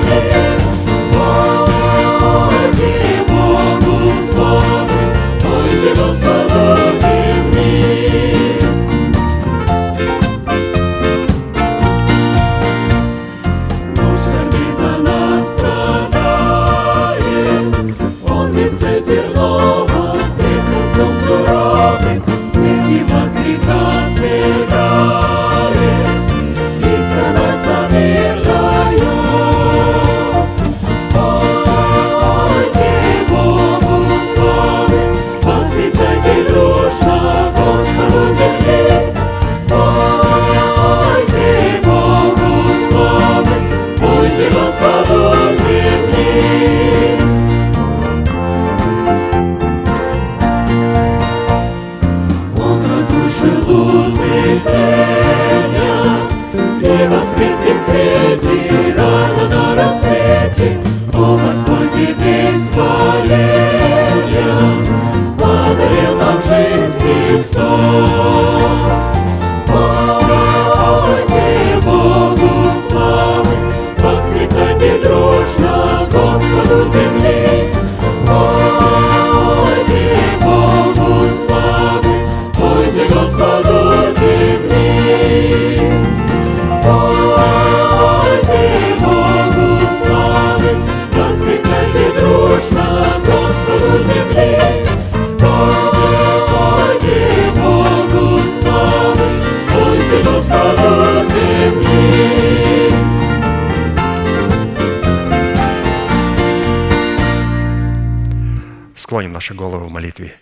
with. встрети рано на рассвете. О, Господь, тебе исполнение, подарил нам жизнь Христос. Наши головы в молитве.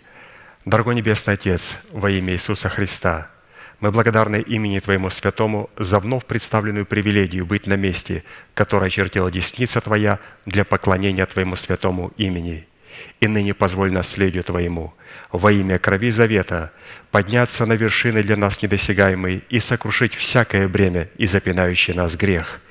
Дорогой Небесный Отец, во имя Иисуса Христа, мы благодарны имени Твоему Святому за вновь представленную привилегию быть на месте, которое чертила десница Твоя для поклонения Твоему Святому имени. И ныне позволь наследию Твоему во имя крови завета подняться на вершины для нас недосягаемые и сокрушить всякое бремя и запинающий нас грех –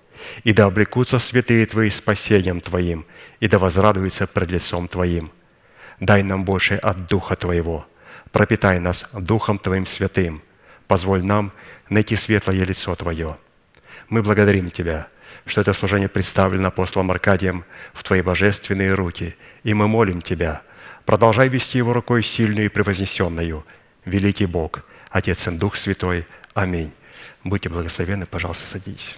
и да облекутся святые Твои спасением Твоим, и да возрадуются пред лицом Твоим. Дай нам больше от Духа Твоего, пропитай нас Духом Твоим святым, позволь нам найти светлое лицо Твое. Мы благодарим Тебя, что это служение представлено апостолом Аркадием в Твои божественные руки, и мы молим Тебя, продолжай вести его рукой сильную и превознесенную, великий Бог, Отец и Дух Святой. Аминь. Будьте благословенны, пожалуйста, садитесь.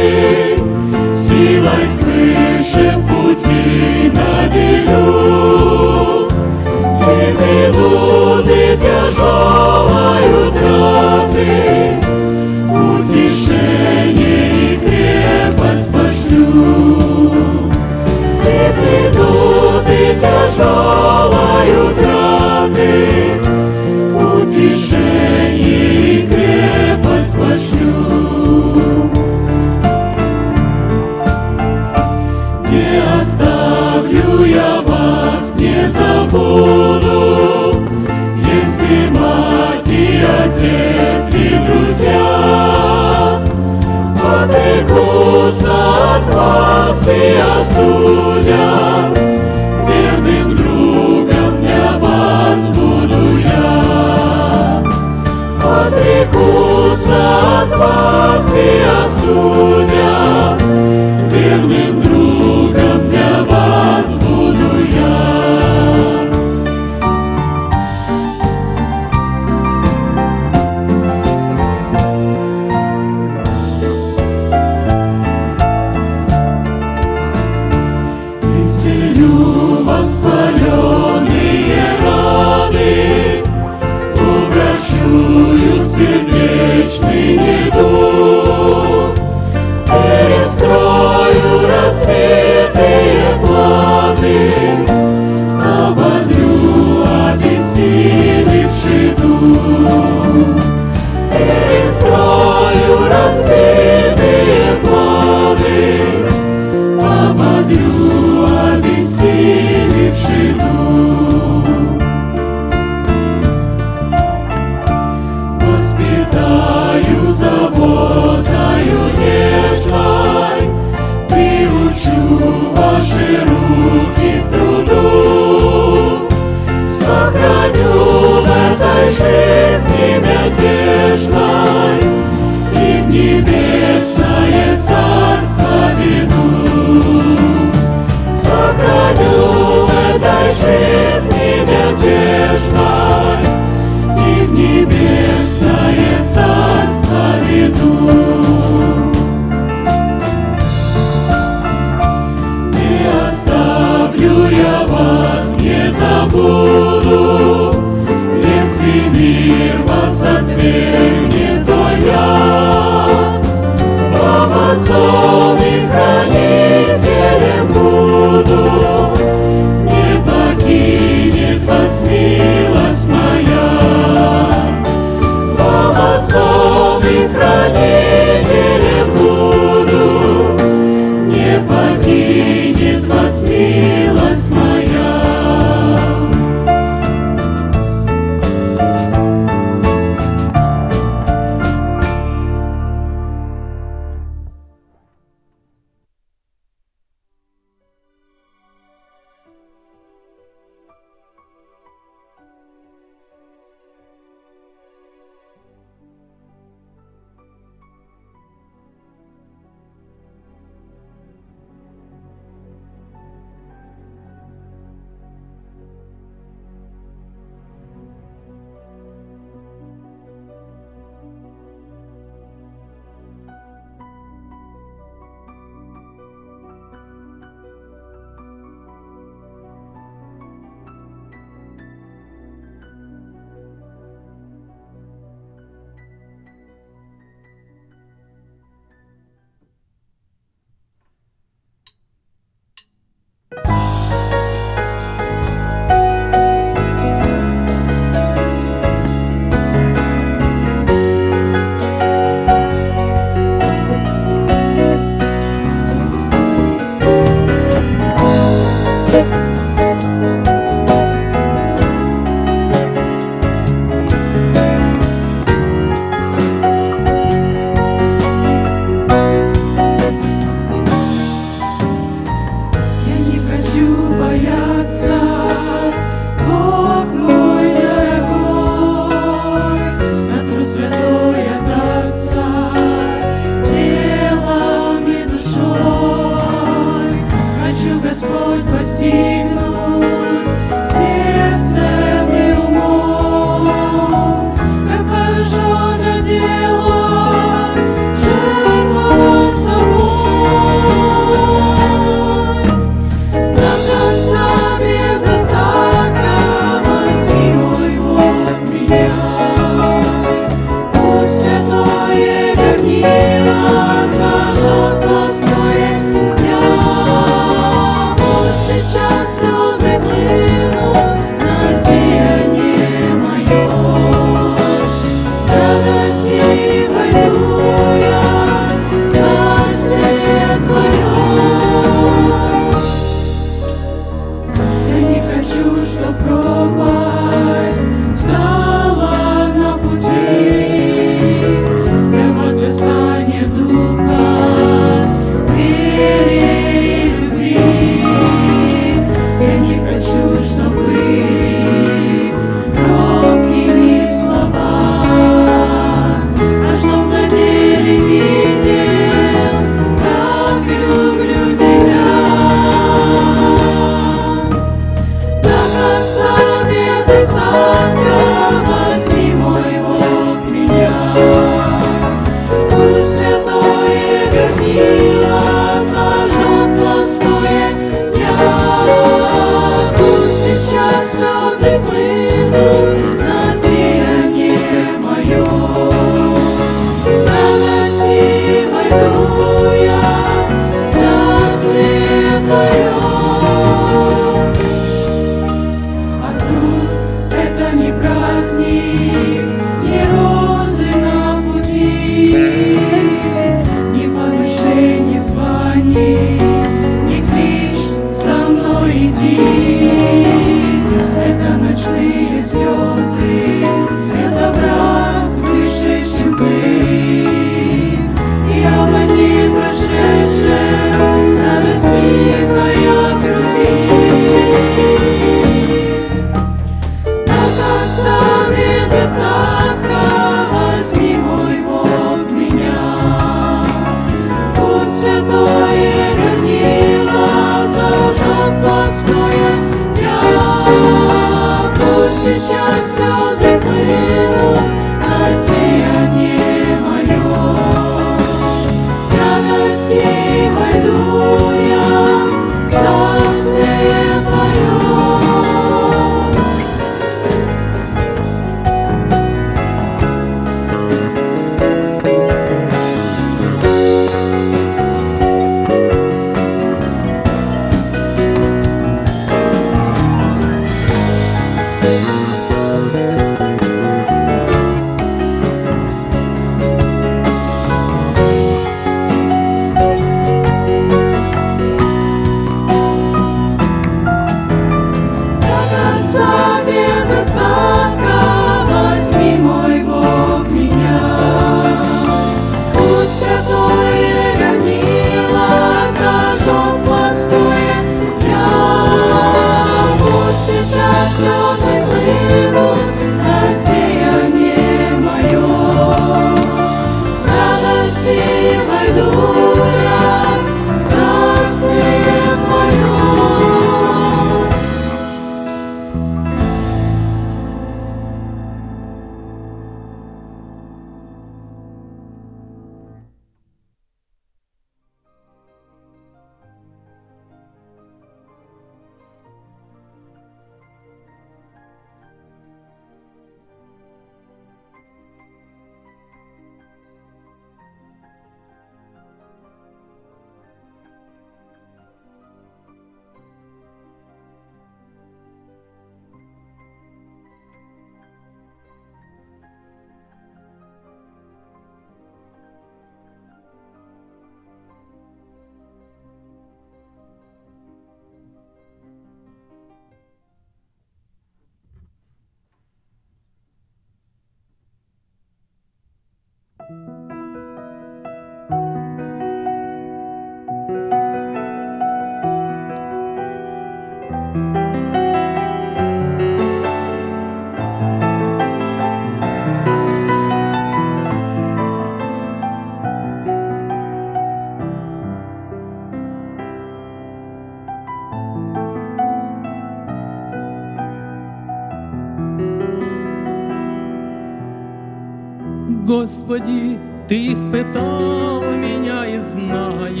Господи, Ты испытал меня и знаешь,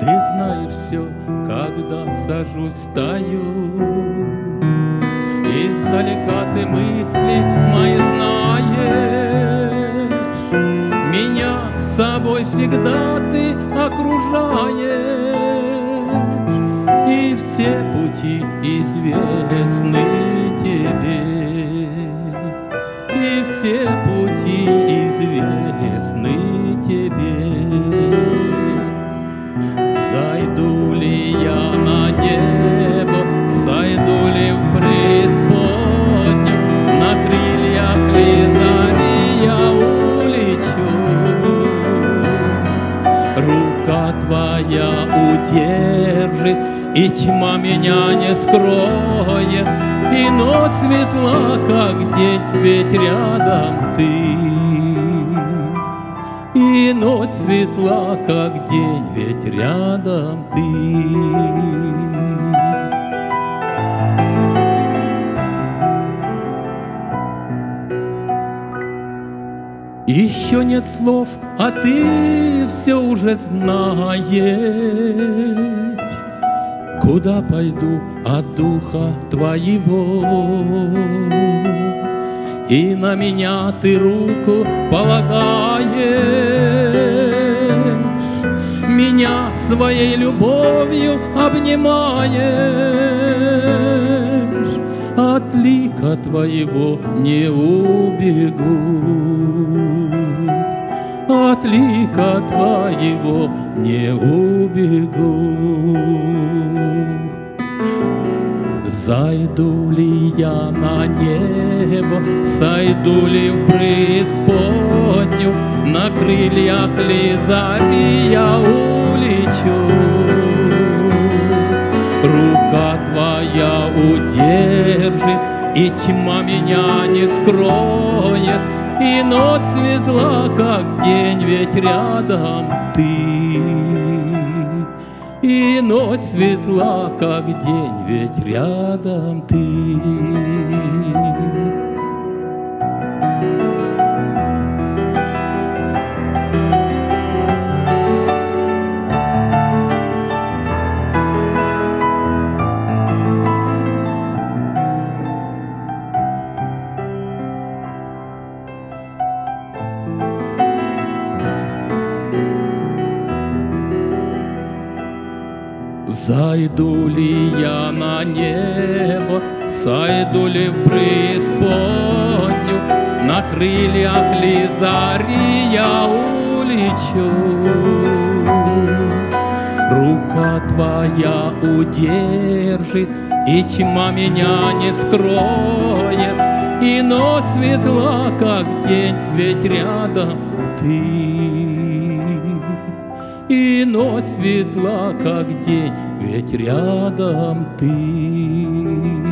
Ты знаешь все, когда сажусь, стою. Издалека Ты мысли мои знаешь, Меня с собой всегда Ты окружаешь, И все пути известны Тебе все пути известны тебе. Зайду ли я на небо, сойду ли в преисподнюю, на крыльях ли зари я улечу. Рука твоя удержит, и тьма меня не скроет, и ночь светла, как день, ведь рядом ты. И ночь светла, как день, ведь рядом ты. Еще нет слов, а ты все уже знаешь. Куда пойду от Духа Твоего? И на меня Ты руку полагаешь, Меня своей любовью обнимаешь, От лика Твоего не убегу от лика Твоего не убегу. Зайду ли я на небо, сойду ли в преисподню, На крыльях ли зари я улечу? Рука твоя удержит, и тьма меня не скроет, И ночь светла, как день, ведь рядом ты ночь светла, как день, ведь рядом ты. Сойду ли я на небо, сойду ли в преисподню, На крыльях ли зари я улечу. Рука Твоя удержит, и тьма меня не скроет, И ночь светла, как день, ведь рядом Ты ночь светла, как день, ведь рядом ты.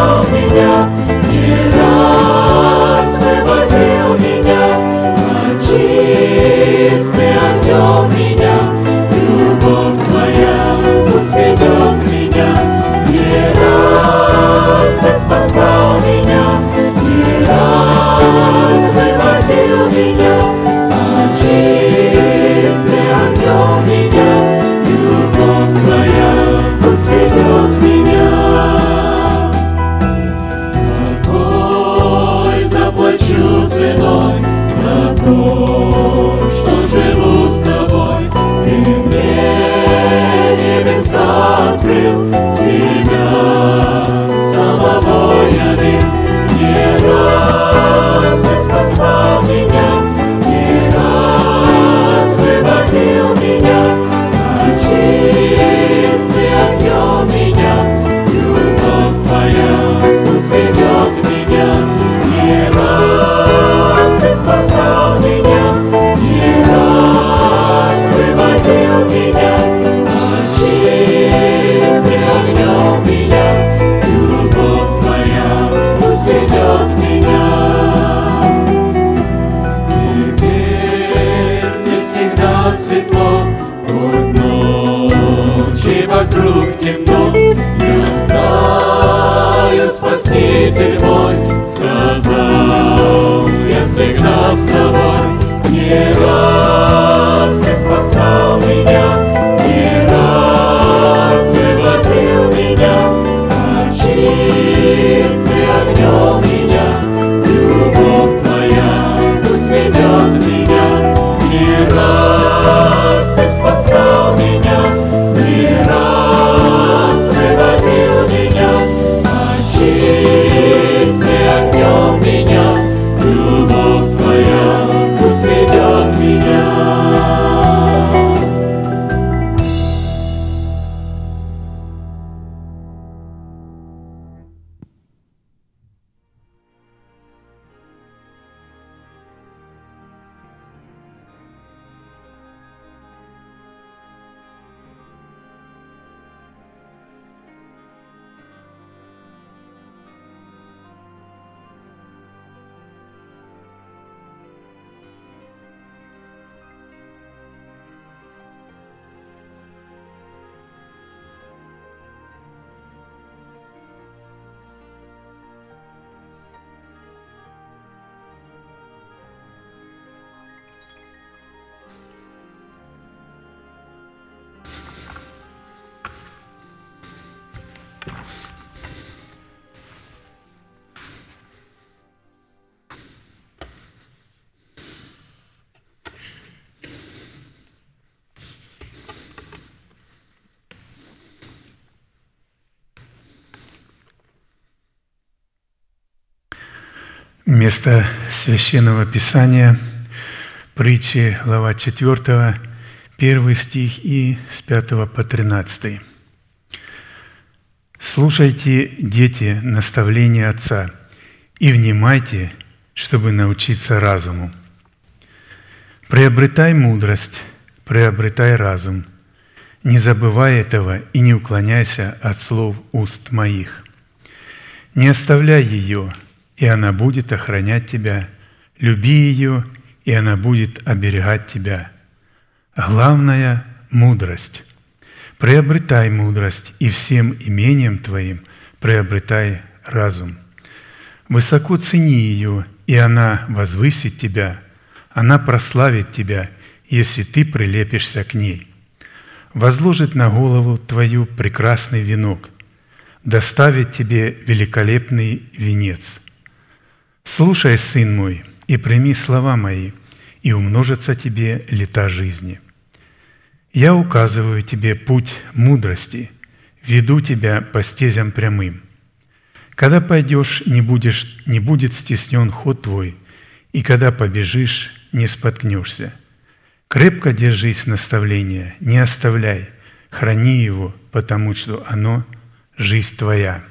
going out. Священного Писания, притчи, глава 4, 1 стих и с 5 по 13. «Слушайте, дети, наставления Отца, и внимайте, чтобы научиться разуму. Приобретай мудрость, приобретай разум, не забывай этого и не уклоняйся от слов уст моих. Не оставляй ее, и она будет охранять тебя. Люби ее, и она будет оберегать тебя. Главная – мудрость. Приобретай мудрость, и всем имением твоим приобретай разум. Высоко цени ее, и она возвысит тебя, она прославит тебя, если ты прилепишься к ней. Возложит на голову твою прекрасный венок, доставит тебе великолепный венец. Слушай, сын мой, и прими слова мои, и умножатся тебе лета жизни. Я указываю тебе путь мудрости, веду тебя по стезям прямым. Когда пойдешь, не, будешь, не будет стеснен ход твой, и когда побежишь, не споткнешься. Крепко держись наставления, не оставляй, храни его, потому что оно – жизнь твоя».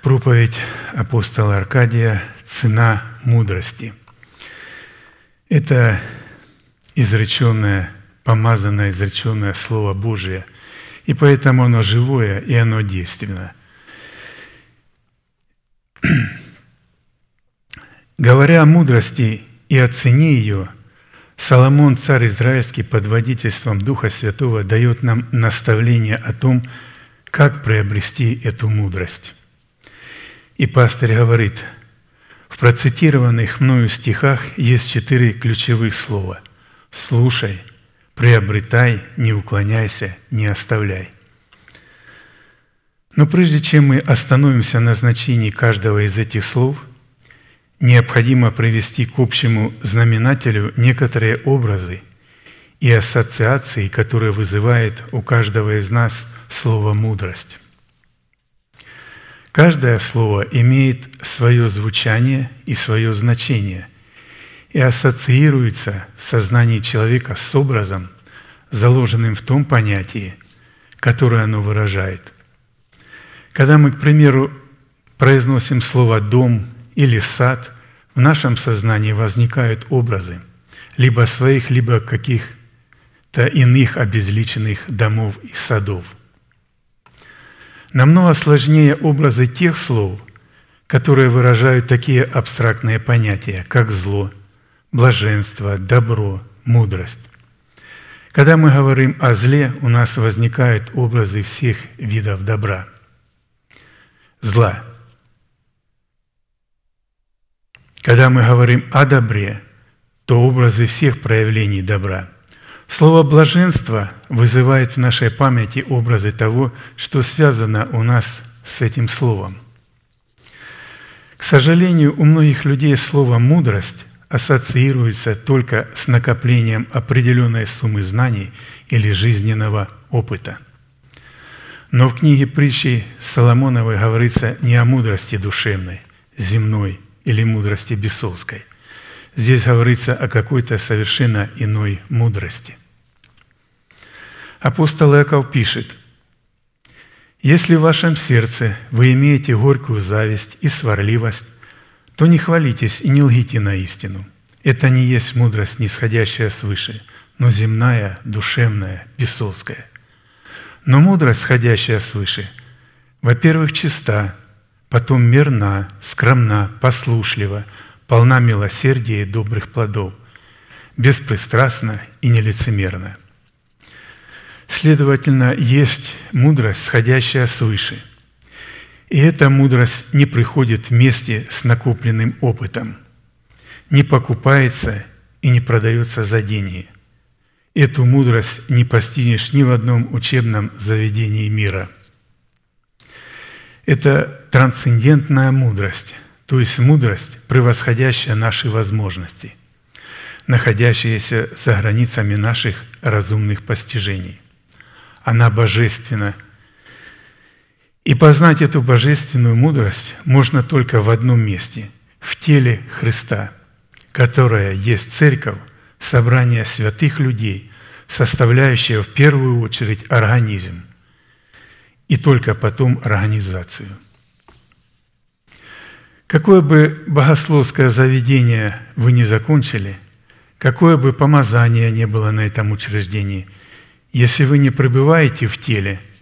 Проповедь апостола Аркадия «Цена мудрости». Это изреченное, помазанное, изреченное Слово Божие, и поэтому оно живое и оно действенно. Говоря о мудрости и о цене ее, Соломон, царь израильский, под водительством Духа Святого дает нам наставление о том, как приобрести эту мудрость. И пастырь говорит, в процитированных мною стихах есть четыре ключевых слова. «Слушай», «приобретай», «не уклоняйся», «не оставляй». Но прежде чем мы остановимся на значении каждого из этих слов, необходимо привести к общему знаменателю некоторые образы и ассоциации, которые вызывает у каждого из нас слово «мудрость». Каждое слово имеет свое звучание и свое значение и ассоциируется в сознании человека с образом, заложенным в том понятии, которое оно выражает. Когда мы, к примеру, произносим слово «дом» или «сад», в нашем сознании возникают образы либо своих, либо каких-то иных обезличенных домов и садов – Намного сложнее образы тех слов, которые выражают такие абстрактные понятия, как зло, блаженство, добро, мудрость. Когда мы говорим о зле, у нас возникают образы всех видов добра. Зла. Когда мы говорим о добре, то образы всех проявлений добра. Слово «блаженство» вызывает в нашей памяти образы того, что связано у нас с этим словом. К сожалению, у многих людей слово «мудрость» ассоциируется только с накоплением определенной суммы знаний или жизненного опыта. Но в книге притчи Соломоновой говорится не о мудрости душевной, земной или мудрости бесовской. Здесь говорится о какой-то совершенно иной мудрости. Апостол Иаков пишет, «Если в вашем сердце вы имеете горькую зависть и сварливость, то не хвалитесь и не лгите на истину. Это не есть мудрость, нисходящая свыше, но земная, душевная, бесовская. Но мудрость, сходящая свыше, во-первых, чиста, потом мирна, скромна, послушлива, полна милосердия и добрых плодов, беспристрастна и нелицемерна. Следовательно, есть мудрость, сходящая свыше – и эта мудрость не приходит вместе с накопленным опытом, не покупается и не продается за деньги. Эту мудрость не постигнешь ни в одном учебном заведении мира. Это трансцендентная мудрость, то есть мудрость, превосходящая наши возможности, находящаяся за границами наших разумных постижений. Она божественна – и познать эту божественную мудрость можно только в одном месте – в теле Христа, которое есть церковь, собрание святых людей, составляющее в первую очередь организм, и только потом организацию. Какое бы богословское заведение вы не закончили, какое бы помазание не было на этом учреждении, если вы не пребываете в теле –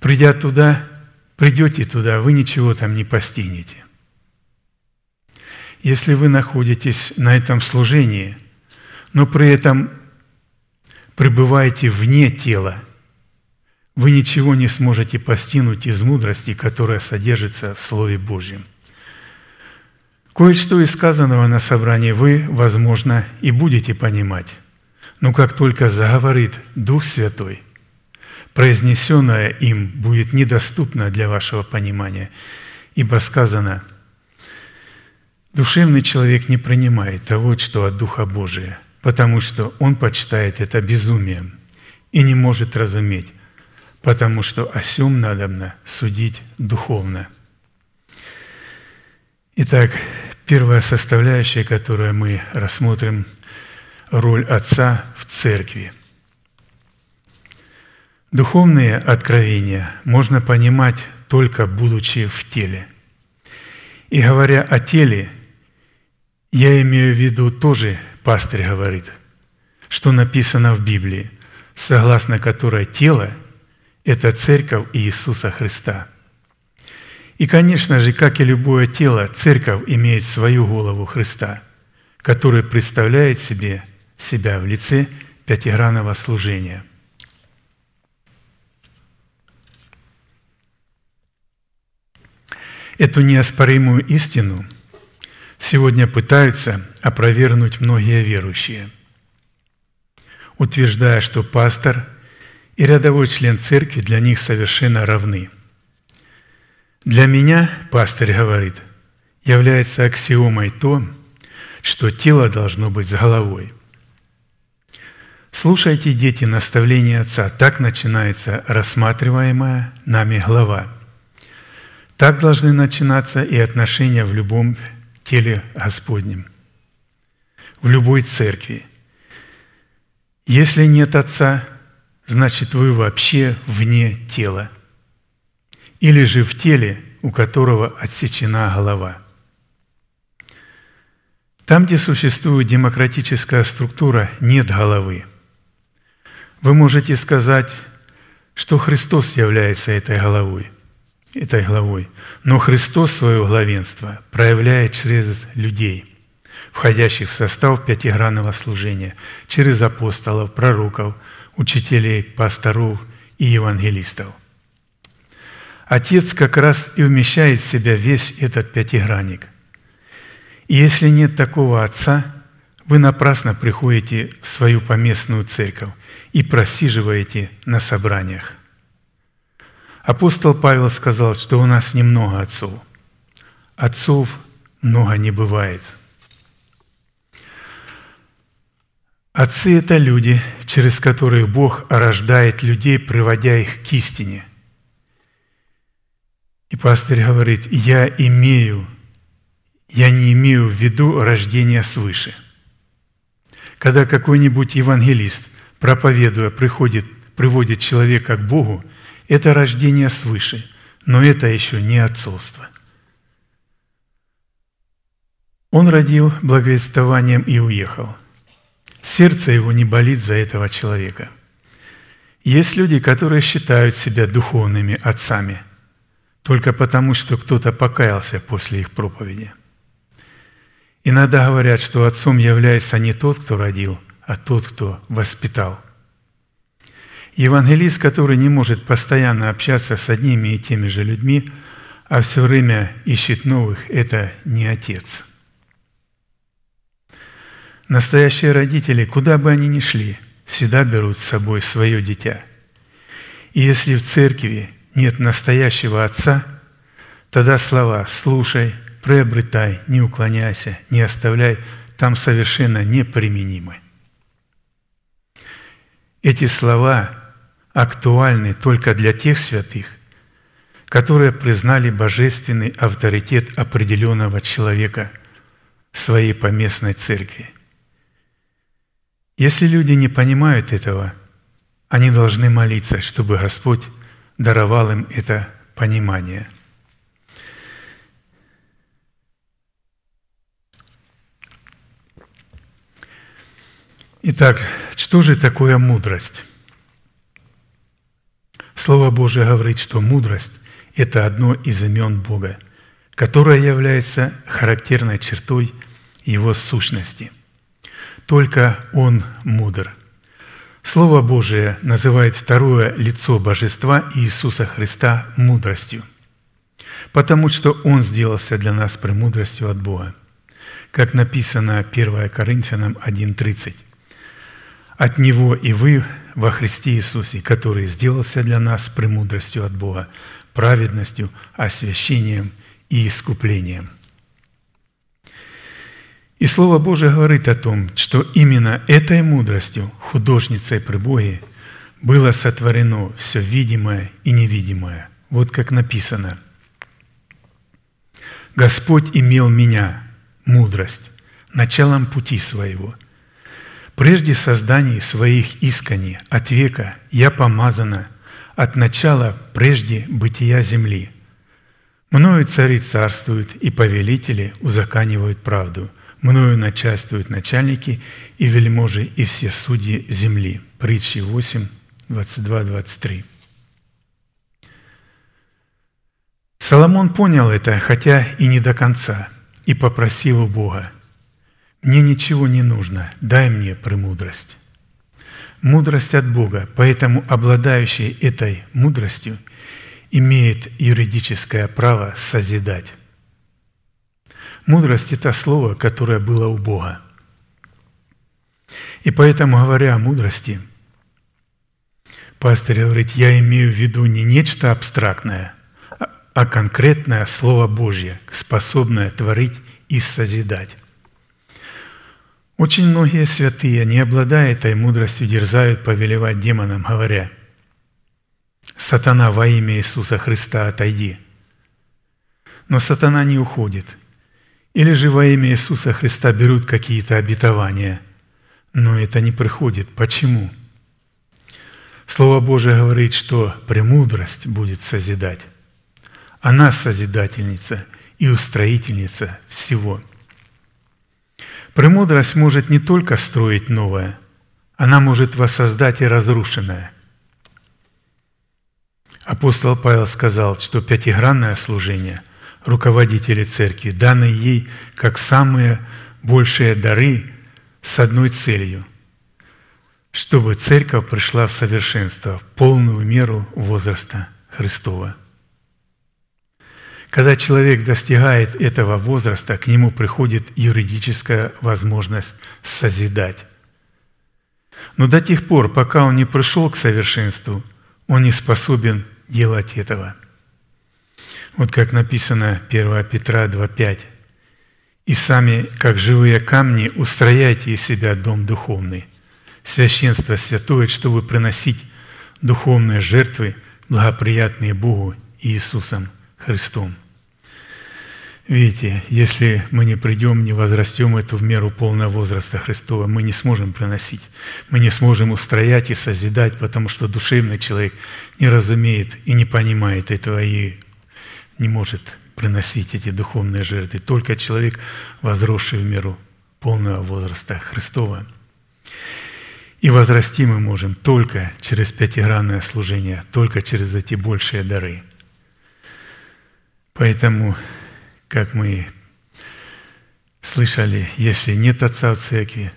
Придя туда, придете туда, вы ничего там не постигнете. Если вы находитесь на этом служении, но при этом пребываете вне тела, вы ничего не сможете постигнуть из мудрости, которая содержится в Слове Божьем. Кое-что из сказанного на собрании вы, возможно, и будете понимать, но как только заговорит Дух Святой – произнесенное им будет недоступно для вашего понимания, ибо сказано, душевный человек не принимает того, что от Духа Божия, потому что он почитает это безумием и не может разуметь, потому что о сем надобно судить духовно. Итак, первая составляющая, которую мы рассмотрим, роль Отца в Церкви – Духовные откровения можно понимать только будучи в теле. И говоря о теле, я имею в виду тоже, пастырь говорит, что написано в Библии, согласно которой тело – это церковь Иисуса Христа. И, конечно же, как и любое тело, церковь имеет свою голову Христа, который представляет себе себя в лице пятигранного служения – Эту неоспоримую истину сегодня пытаются опровергнуть многие верующие, утверждая, что пастор и рядовой член церкви для них совершенно равны. Для меня, пастор говорит, является аксиомой то, что тело должно быть с головой. Слушайте, дети, наставления Отца. Так начинается рассматриваемая нами глава – так должны начинаться и отношения в любом теле Господнем, в любой церкви. Если нет Отца, значит вы вообще вне тела, или же в теле, у которого отсечена голова. Там, где существует демократическая структура, нет головы. Вы можете сказать, что Христос является этой головой – этой главой. Но Христос свое главенство проявляет через людей. входящих в состав пятигранного служения через апостолов, пророков, учителей, пасторов и евангелистов. Отец как раз и вмещает в себя весь этот пятигранник. И если нет такого отца, вы напрасно приходите в свою поместную церковь и просиживаете на собраниях. Апостол Павел сказал, что у нас немного отцов. Отцов много не бывает. Отцы – это люди, через которых Бог рождает людей, приводя их к истине. И пастырь говорит, я имею, я не имею в виду рождение свыше. Когда какой-нибудь евангелист, проповедуя, приходит, приводит человека к Богу, это рождение свыше, но это еще не отцовство. Он родил благовествованием и уехал. Сердце его не болит за этого человека. Есть люди, которые считают себя духовными отцами только потому, что кто-то покаялся после их проповеди. Иногда говорят, что отцом является не тот, кто родил, а тот, кто воспитал – Евангелист, который не может постоянно общаться с одними и теми же людьми, а все время ищет новых, это не отец. Настоящие родители, куда бы они ни шли, всегда берут с собой свое дитя. И если в церкви нет настоящего отца, тогда слова «слушай», «приобретай», «не уклоняйся», «не оставляй» там совершенно неприменимы. Эти слова актуальны только для тех святых, которые признали божественный авторитет определенного человека своей поместной церкви. Если люди не понимают этого, они должны молиться, чтобы Господь даровал им это понимание. Итак, что же такое мудрость? Слово Божие говорит, что мудрость – это одно из имен Бога, которое является характерной чертой Его сущности. Только Он мудр. Слово Божие называет второе лицо Божества Иисуса Христа мудростью, потому что Он сделался для нас премудростью от Бога. Как написано 1 Коринфянам 1.30. «От Него и вы во Христе Иисусе, который сделался для нас премудростью от Бога, праведностью, освящением и искуплением. И Слово Божие говорит о том, что именно этой мудростью, художницей при Боге, было сотворено все видимое и невидимое. Вот как написано. «Господь имел меня, мудрость, началом пути своего – Прежде созданий своих исканий от века я помазана, от начала прежде бытия земли. Мною цари царствуют, и повелители узаканивают правду. Мною начальствуют начальники и вельможи, и все судьи земли. Притчи 8, 22, 23. Соломон понял это, хотя и не до конца, и попросил у Бога – мне ничего не нужно, дай мне премудрость. Мудрость от Бога, поэтому обладающий этой мудростью имеет юридическое право созидать. Мудрость – это слово, которое было у Бога. И поэтому, говоря о мудрости, пастор говорит, я имею в виду не нечто абстрактное, а конкретное Слово Божье, способное творить и созидать. Очень многие святые, не обладая этой мудростью, дерзают повелевать демонам, говоря, «Сатана, во имя Иисуса Христа отойди». Но сатана не уходит. Или же во имя Иисуса Христа берут какие-то обетования, но это не приходит. Почему? Слово Божие говорит, что премудрость будет созидать. Она созидательница и устроительница всего – Премудрость может не только строить новое, она может воссоздать и разрушенное. Апостол Павел сказал, что пятигранное служение руководители церкви, данное ей как самые большие дары с одной целью – чтобы церковь пришла в совершенство, в полную меру возраста Христова. Когда человек достигает этого возраста, к нему приходит юридическая возможность созидать. Но до тех пор, пока он не пришел к совершенству, он не способен делать этого. Вот как написано 1 Петра 2.5. «И сами, как живые камни, устрояйте из себя дом духовный, священство святое, чтобы приносить духовные жертвы, благоприятные Богу и Иисусом Христом». Видите, если мы не придем, не возрастем эту в меру полного возраста Христова, мы не сможем приносить, мы не сможем устроять и созидать, потому что душевный человек не разумеет и не понимает этого и не может приносить эти духовные жертвы. Только человек, возросший в меру полного возраста Христова. И возрасти мы можем только через пятигранное служение, только через эти большие дары. Поэтому как мы слышали, если нет Отца в Церкви,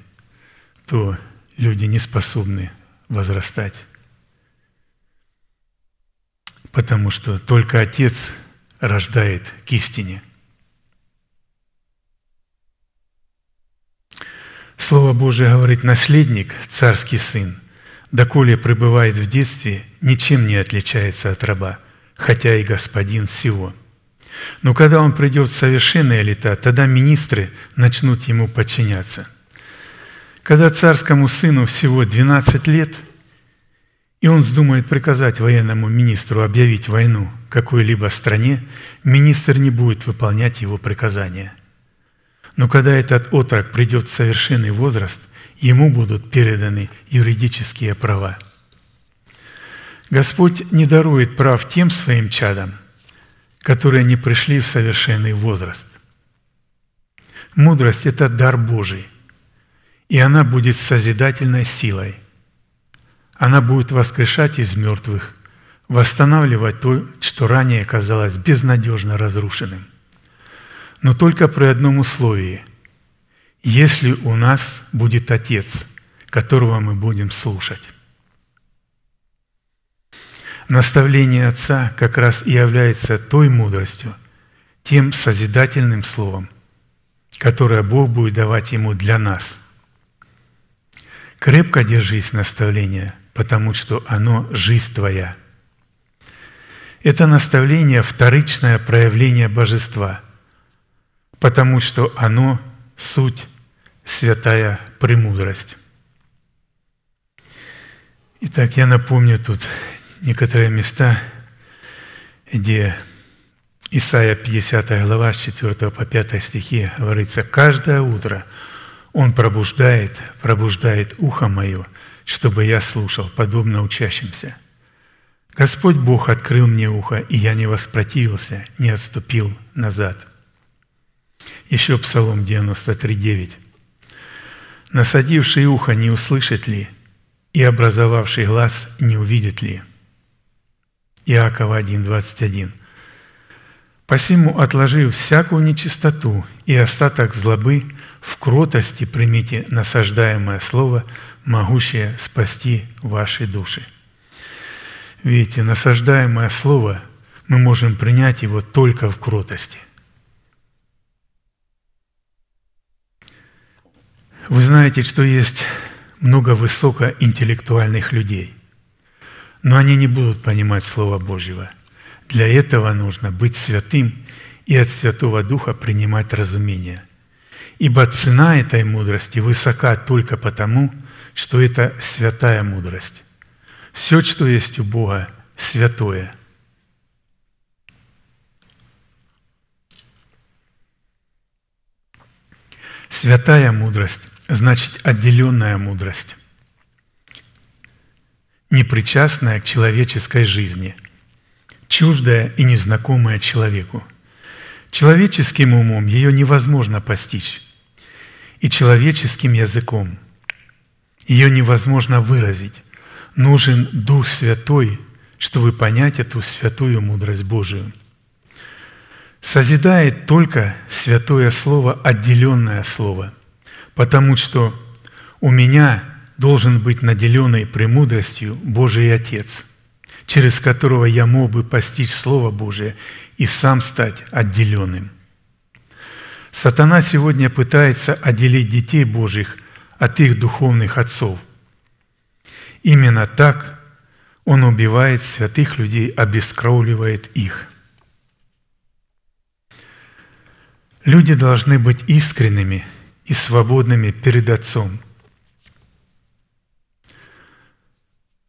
то люди не способны возрастать. Потому что только Отец рождает к истине. Слово Божие говорит, наследник, царский сын, доколе пребывает в детстве, ничем не отличается от раба, хотя и господин всего – но когда он придет в совершенные лета, тогда министры начнут ему подчиняться. Когда царскому сыну всего 12 лет, и он вздумает приказать военному министру объявить войну какой-либо стране, министр не будет выполнять его приказания. Но когда этот отрок придет в совершенный возраст, ему будут переданы юридические права. Господь не дарует прав тем своим чадам – которые не пришли в совершенный возраст. Мудрость – это дар Божий, и она будет созидательной силой. Она будет воскрешать из мертвых, восстанавливать то, что ранее казалось безнадежно разрушенным. Но только при одном условии – если у нас будет Отец, которого мы будем слушать. Наставление Отца как раз и является той мудростью, тем созидательным словом, которое Бог будет давать ему для нас. Крепко держись наставления, потому что оно – жизнь твоя. Это наставление – вторичное проявление божества, потому что оно – суть, святая премудрость. Итак, я напомню тут некоторые места, где Исайя 50 глава с 4 по 5 стихи говорится, «Каждое утро Он пробуждает, пробуждает ухо мое, чтобы я слушал, подобно учащимся. Господь Бог открыл мне ухо, и я не воспротивился, не отступил назад». Еще Псалом 93, 9. «Насадивший ухо не услышит ли, и образовавший глаз не увидит ли?» Иакова 1:21. «Посему, отложив всякую нечистоту и остаток злобы, в кротости примите насаждаемое слово, могущее спасти ваши души». Видите, насаждаемое слово, мы можем принять его только в кротости. Вы знаете, что есть много высокоинтеллектуальных людей – но они не будут понимать Слова Божьего. Для этого нужно быть святым и от Святого Духа принимать разумение. Ибо цена этой мудрости высока только потому, что это святая мудрость. Все, что есть у Бога, святое. Святая мудрость значит отделенная мудрость непричастная к человеческой жизни, чуждая и незнакомая человеку. Человеческим умом ее невозможно постичь, и человеческим языком ее невозможно выразить. Нужен Дух Святой, чтобы понять эту святую мудрость Божию. Созидает только святое слово, отделенное слово, потому что у меня должен быть наделенный премудростью Божий Отец, через которого я мог бы постичь Слово Божие и сам стать отделенным. Сатана сегодня пытается отделить детей Божьих от их духовных отцов. Именно так он убивает святых людей, обескровливает их. Люди должны быть искренними и свободными перед Отцом.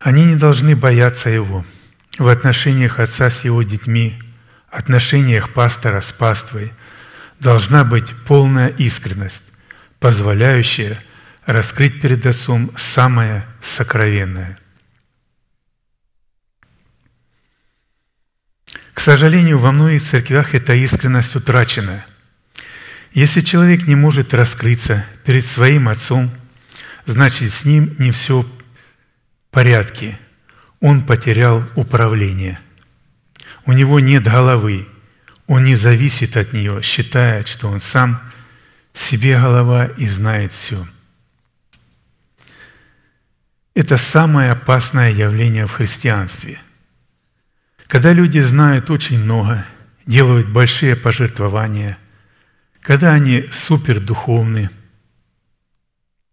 Они не должны бояться Его в отношениях Отца с Его детьми, отношениях пастора с паствой должна быть полная искренность, позволяющая раскрыть перед Отцом самое сокровенное. К сожалению, во многих церквях эта искренность утрачена. Если человек не может раскрыться перед своим отцом, значит, с ним не все порядке. Он потерял управление. У него нет головы. Он не зависит от нее, считает, что он сам себе голова и знает все. Это самое опасное явление в христианстве – когда люди знают очень много, делают большие пожертвования, когда они супердуховны,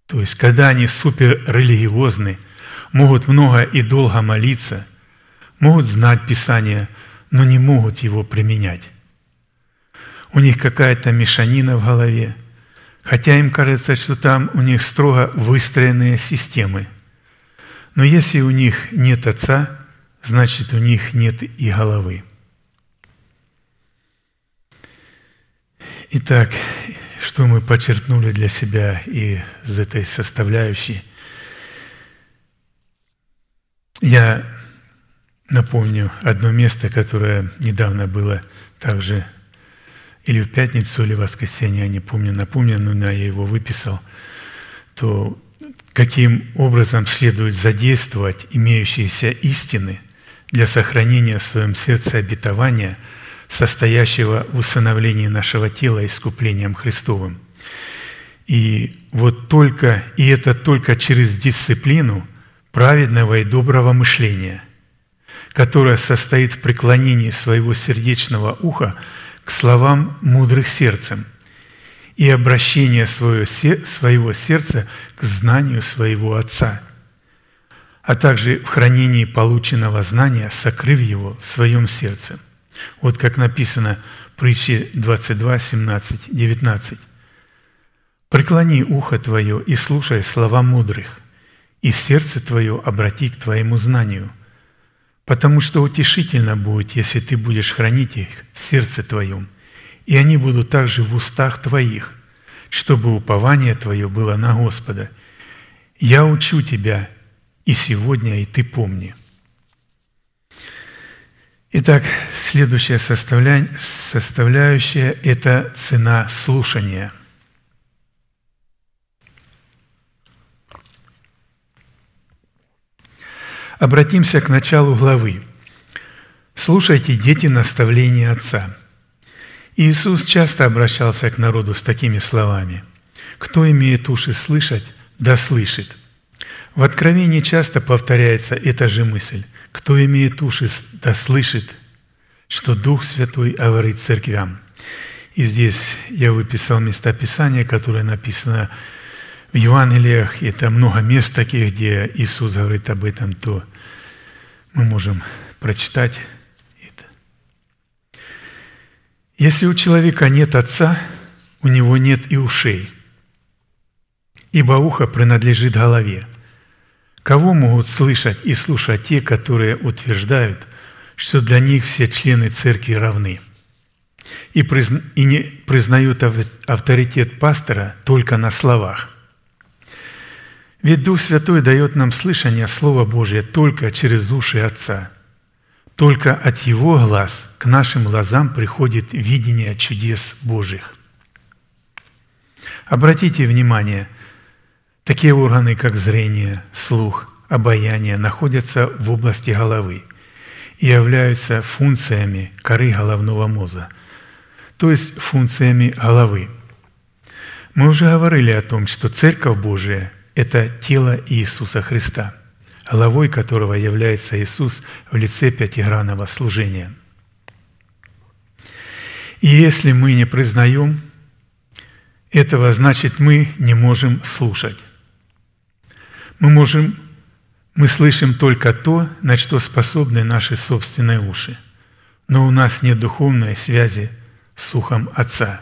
то есть когда они суперрелигиозны, могут много и долго молиться, могут знать Писание, но не могут его применять. У них какая-то мешанина в голове, хотя им кажется, что там у них строго выстроенные системы. Но если у них нет Отца – значит, у них нет и головы. Итак, что мы подчеркнули для себя из этой составляющей? Я напомню одно место, которое недавно было также или в пятницу, или в воскресенье, я не помню, напомню, но я его выписал, то каким образом следует задействовать имеющиеся истины – для сохранения в своем сердце обетования, состоящего в усыновлении нашего тела искуплением Христовым. И вот только, и это только через дисциплину праведного и доброго мышления, которая состоит в преклонении своего сердечного уха к словам мудрых сердцем и обращение своего сердца к знанию своего Отца – а также в хранении полученного знания, сокрыв его в своем сердце. Вот как написано в притче 22, 17, 19. «Преклони ухо твое и слушай слова мудрых, и сердце твое обрати к твоему знанию, потому что утешительно будет, если ты будешь хранить их в сердце твоем, и они будут также в устах твоих, чтобы упование твое было на Господа. Я учу тебя, и сегодня, и ты помни. Итак, следующая составляющая – это цена слушания. Обратимся к началу главы. «Слушайте, дети, наставления Отца». Иисус часто обращался к народу с такими словами. «Кто имеет уши слышать, да слышит». В Откровении часто повторяется эта же мысль. Кто имеет уши, да слышит, что Дух Святой говорит церквям. И здесь я выписал места Писания, которое написано в Евангелиях. Это много мест таких, где Иисус говорит об этом, то мы можем прочитать это. Если у человека нет отца, у него нет и ушей, ибо ухо принадлежит голове – Кого могут слышать и слушать те, которые утверждают, что для них все члены церкви равны и, призна... и не признают авторитет пастора только на словах? Ведь Дух Святой дает нам слышание Слова Божия только через уши Отца. Только от Его глаз к нашим глазам приходит видение чудес Божьих. Обратите внимание – Такие органы, как зрение, слух, обаяние, находятся в области головы и являются функциями коры головного мозга. то есть функциями головы. Мы уже говорили о том, что Церковь Божия – это тело Иисуса Христа, головой которого является Иисус в лице пятигранного служения. И если мы не признаем этого, значит, мы не можем слушать. Мы можем мы слышим только то, на что способны наши собственные уши, но у нас нет духовной связи с ухом Отца.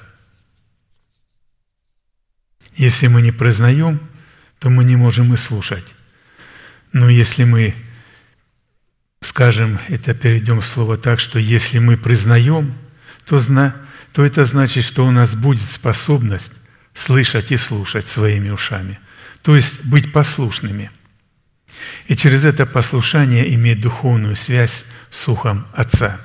Если мы не признаем, то мы не можем и слушать. Но если мы скажем, это перейдем в слово так, что если мы признаем, то, зна, то это значит, что у нас будет способность слышать и слушать своими ушами, то есть быть послушными – и через это послушание иметь духовную связь с ухом Отца.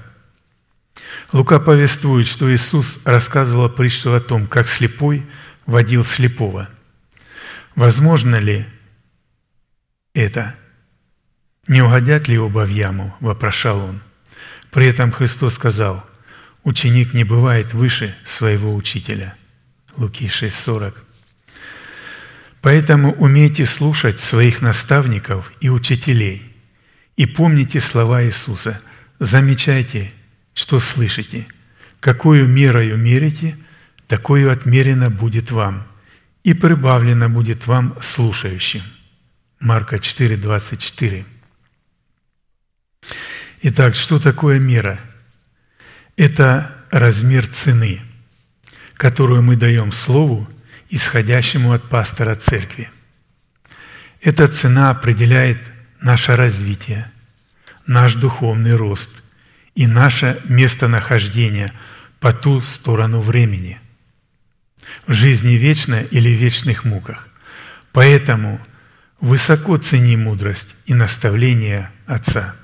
Лука повествует, что Иисус рассказывал притчу о том, как слепой водил слепого. Возможно ли это? Не угодят ли оба в яму? – вопрошал он. При этом Христос сказал, «Ученик не бывает выше своего учителя». Луки 6,40. Поэтому умейте слушать своих наставников и учителей и помните слова Иисуса. Замечайте, что слышите. Какую мерою мерите, такую отмерено будет вам, и прибавлено будет вам слушающим. Марка 4, 24. Итак, что такое мера? Это размер цены, которую мы даем Слову исходящему от пастора церкви. Эта цена определяет наше развитие, наш духовный рост и наше местонахождение по ту сторону времени, жизни вечной или в вечных муках. Поэтому высоко цени мудрость и наставление Отца.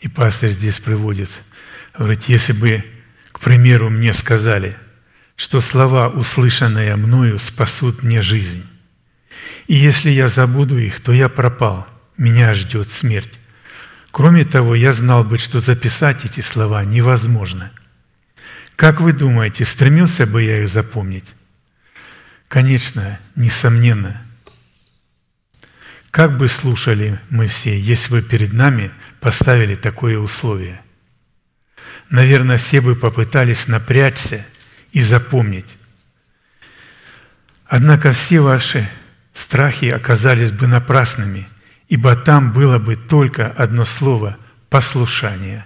И пастор здесь приводит, говорит, если бы, к примеру, мне сказали – что слова, услышанные мною, спасут мне жизнь. И если я забуду их, то я пропал, меня ждет смерть. Кроме того, я знал бы, что записать эти слова невозможно. Как вы думаете, стремился бы я их запомнить? Конечно, несомненно. Как бы слушали мы все, если бы перед нами поставили такое условие? Наверное, все бы попытались напрячься и запомнить. Однако все ваши страхи оказались бы напрасными, ибо там было бы только одно слово – послушание.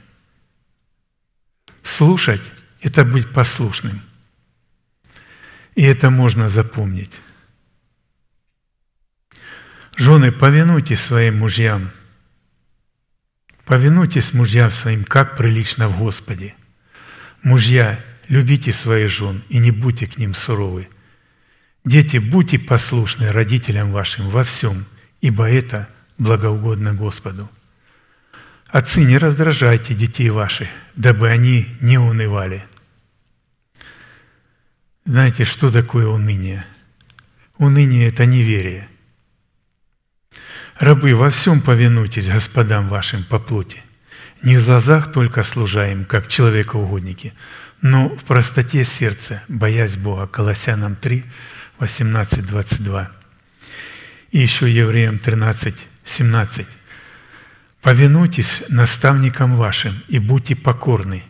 Слушать – это быть послушным. И это можно запомнить. Жены, повинуйтесь своим мужьям. Повинуйтесь мужьям своим, как прилично в Господе. Мужья, Любите своих жен и не будьте к ним суровы. Дети, будьте послушны родителям вашим во всем, ибо это благоугодно Господу. Отцы, не раздражайте детей ваших, дабы они не унывали. Знаете, что такое уныние? Уныние – это неверие. Рабы, во всем повинуйтесь господам вашим по плоти. Не в глазах только служаем, как человекоугодники, но в простоте сердца, боясь Бога. Колоссянам 3, 18, 22. И еще Евреям 13, 17. «Повинуйтесь наставникам вашим и будьте покорны,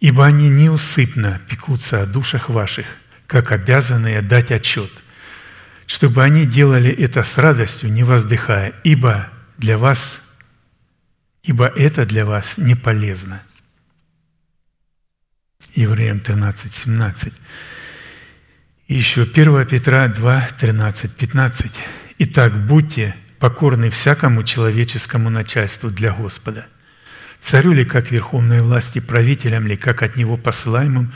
ибо они неусыпно пекутся о душах ваших, как обязанные дать отчет, чтобы они делали это с радостью, не воздыхая, ибо для вас, ибо это для вас не полезно». Евреям 13, 17. И еще 1 Петра 2, 13, 15. «Итак, будьте покорны всякому человеческому начальству для Господа, царю ли как верховной власти, правителям ли как от него посылаемым,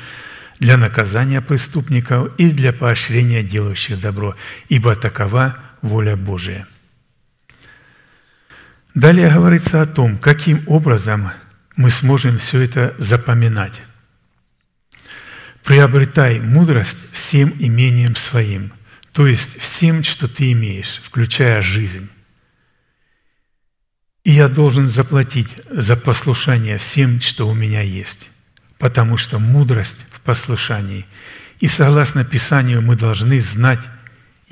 для наказания преступников и для поощрения делающих добро, ибо такова воля Божия». Далее говорится о том, каким образом мы сможем все это запоминать. Приобретай мудрость всем имением своим, то есть всем, что ты имеешь, включая жизнь. И я должен заплатить за послушание всем, что у меня есть, потому что мудрость в послушании. И согласно Писанию мы должны знать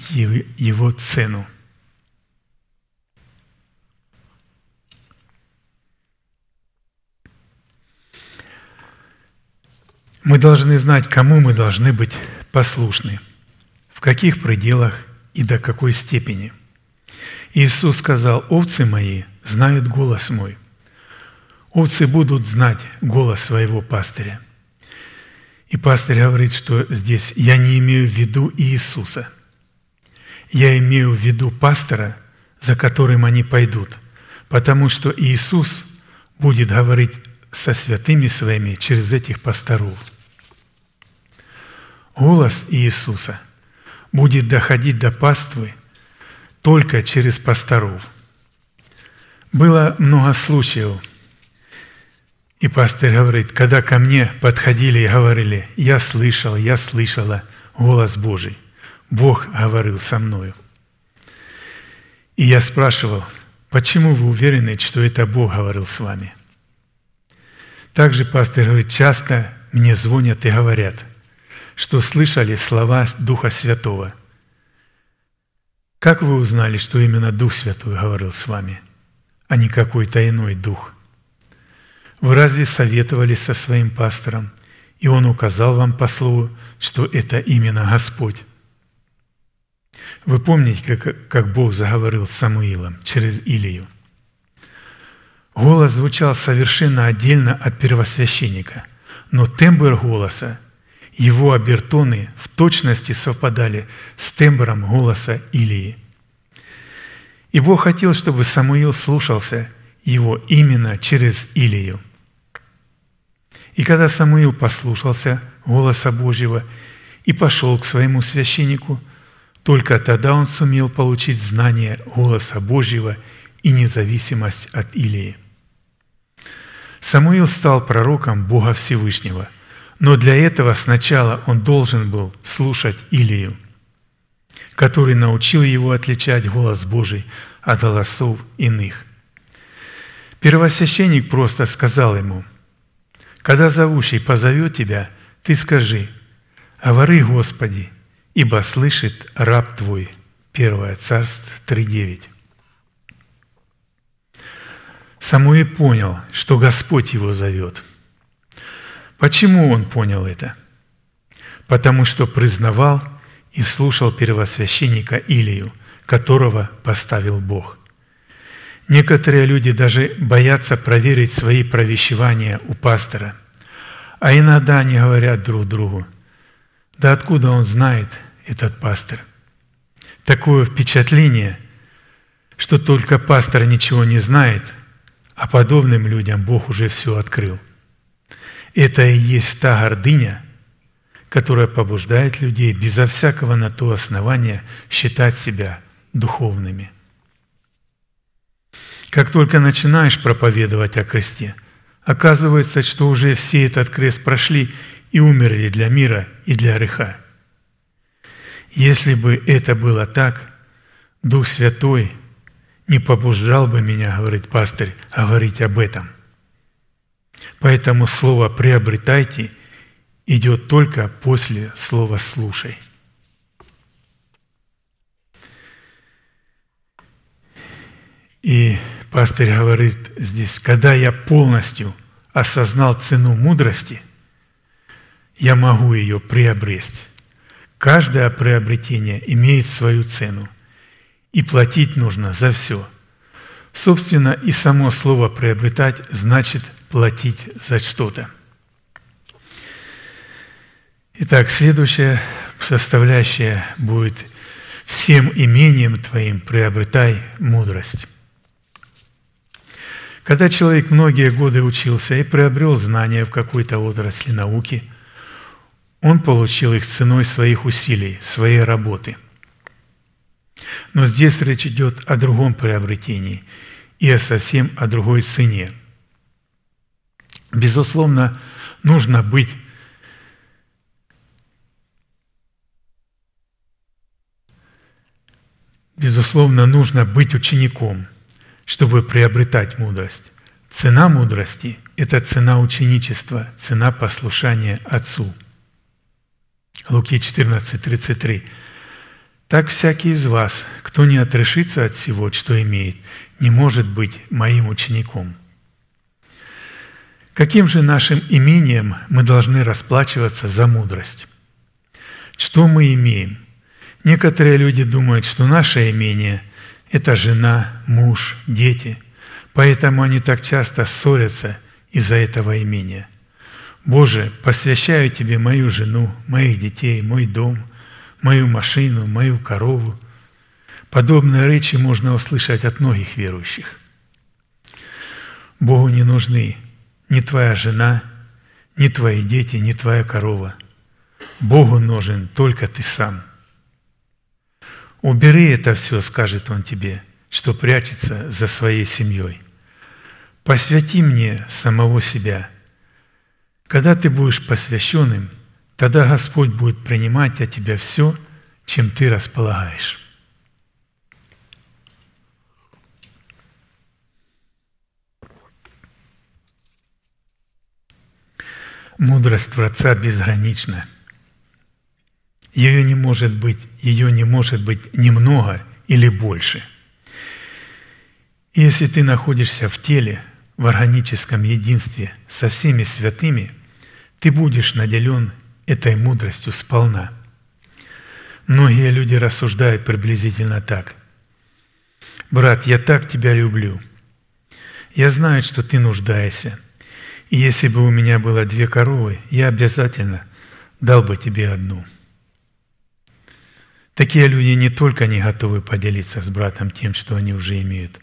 его цену. Мы должны знать, кому мы должны быть послушны, в каких пределах и до какой степени. Иисус сказал, «Овцы мои знают голос мой». Овцы будут знать голос своего пастыря. И пастырь говорит, что здесь я не имею в виду Иисуса. Я имею в виду пастора, за которым они пойдут, потому что Иисус будет говорить со святыми своими через этих пасторов – голос Иисуса будет доходить до паствы только через пасторов. Было много случаев, и пастор говорит, когда ко мне подходили и говорили, я слышал, я слышала голос Божий, Бог говорил со мною. И я спрашивал, почему вы уверены, что это Бог говорил с вами? Также пастор говорит, часто мне звонят и говорят – что слышали слова Духа Святого. Как вы узнали, что именно Дух Святой говорил с вами, а не какой-то иной Дух? Вы разве советовались со своим пастором, и он указал вам по слову, что это именно Господь? Вы помните, как, как Бог заговорил с Самуилом через Илию? Голос звучал совершенно отдельно от первосвященника, но тембр голоса его обертоны в точности совпадали с тембром голоса Илии. И Бог хотел, чтобы Самуил слушался его именно через Илию. И когда Самуил послушался голоса Божьего и пошел к своему священнику, только тогда он сумел получить знание голоса Божьего и независимость от Илии. Самуил стал пророком Бога Всевышнего – но для этого сначала он должен был слушать Илию, который научил его отличать голос Божий от голосов иных. Первосвященник просто сказал ему, «Когда зовущий позовет тебя, ты скажи, «Говори, Господи, ибо слышит раб Твой». Первое Царство 3.9. Самуил понял, что Господь его зовет – Почему он понял это? Потому что признавал и слушал первосвященника Илию, которого поставил Бог. Некоторые люди даже боятся проверить свои провещевания у пастора, а иногда они говорят друг другу, да откуда он знает, этот пастор? Такое впечатление, что только пастор ничего не знает, а подобным людям Бог уже все открыл – это и есть та гордыня, которая побуждает людей безо всякого на то основания считать себя духовными. Как только начинаешь проповедовать о кресте, оказывается, что уже все этот крест прошли и умерли для мира и для греха. Если бы это было так, Дух Святой не побуждал бы меня, говорит пастырь, говорить об этом. Поэтому слово «приобретайте» идет только после слова «слушай». И пастырь говорит здесь, когда я полностью осознал цену мудрости, я могу ее приобрести. Каждое приобретение имеет свою цену, и платить нужно за все. Собственно, и само слово «приобретать» значит платить за что-то. Итак, следующая составляющая будет «Всем имением твоим приобретай мудрость». Когда человек многие годы учился и приобрел знания в какой-то отрасли науки, он получил их ценой своих усилий, своей работы. Но здесь речь идет о другом приобретении и о совсем о другой цене – Безусловно, нужно быть Безусловно, нужно быть учеником, чтобы приобретать мудрость. Цена мудрости – это цена ученичества, цена послушания Отцу. Луки 14, 33. «Так всякий из вас, кто не отрешится от всего, что имеет, не может быть моим учеником». Каким же нашим имением мы должны расплачиваться за мудрость? Что мы имеем? Некоторые люди думают, что наше имение – это жена, муж, дети, поэтому они так часто ссорятся из-за этого имения. Боже, посвящаю Тебе мою жену, моих детей, мой дом, мою машину, мою корову. Подобные речи можно услышать от многих верующих. Богу не нужны ни твоя жена, ни твои дети, ни твоя корова. Богу нужен только ты сам. Убери это все, скажет Он тебе, что прячется за своей семьей. Посвяти мне самого себя. Когда ты будешь посвященным, тогда Господь будет принимать от тебя все, чем ты располагаешь. Мудрость Творца безгранична. Ее не может быть, ее не может быть немного или больше. Если ты находишься в теле, в органическом единстве со всеми святыми, ты будешь наделен этой мудростью сполна. Многие люди рассуждают приблизительно так. «Брат, я так тебя люблю. Я знаю, что ты нуждаешься. И если бы у меня было две коровы, я обязательно дал бы тебе одну». Такие люди не только не готовы поделиться с братом тем, что они уже имеют,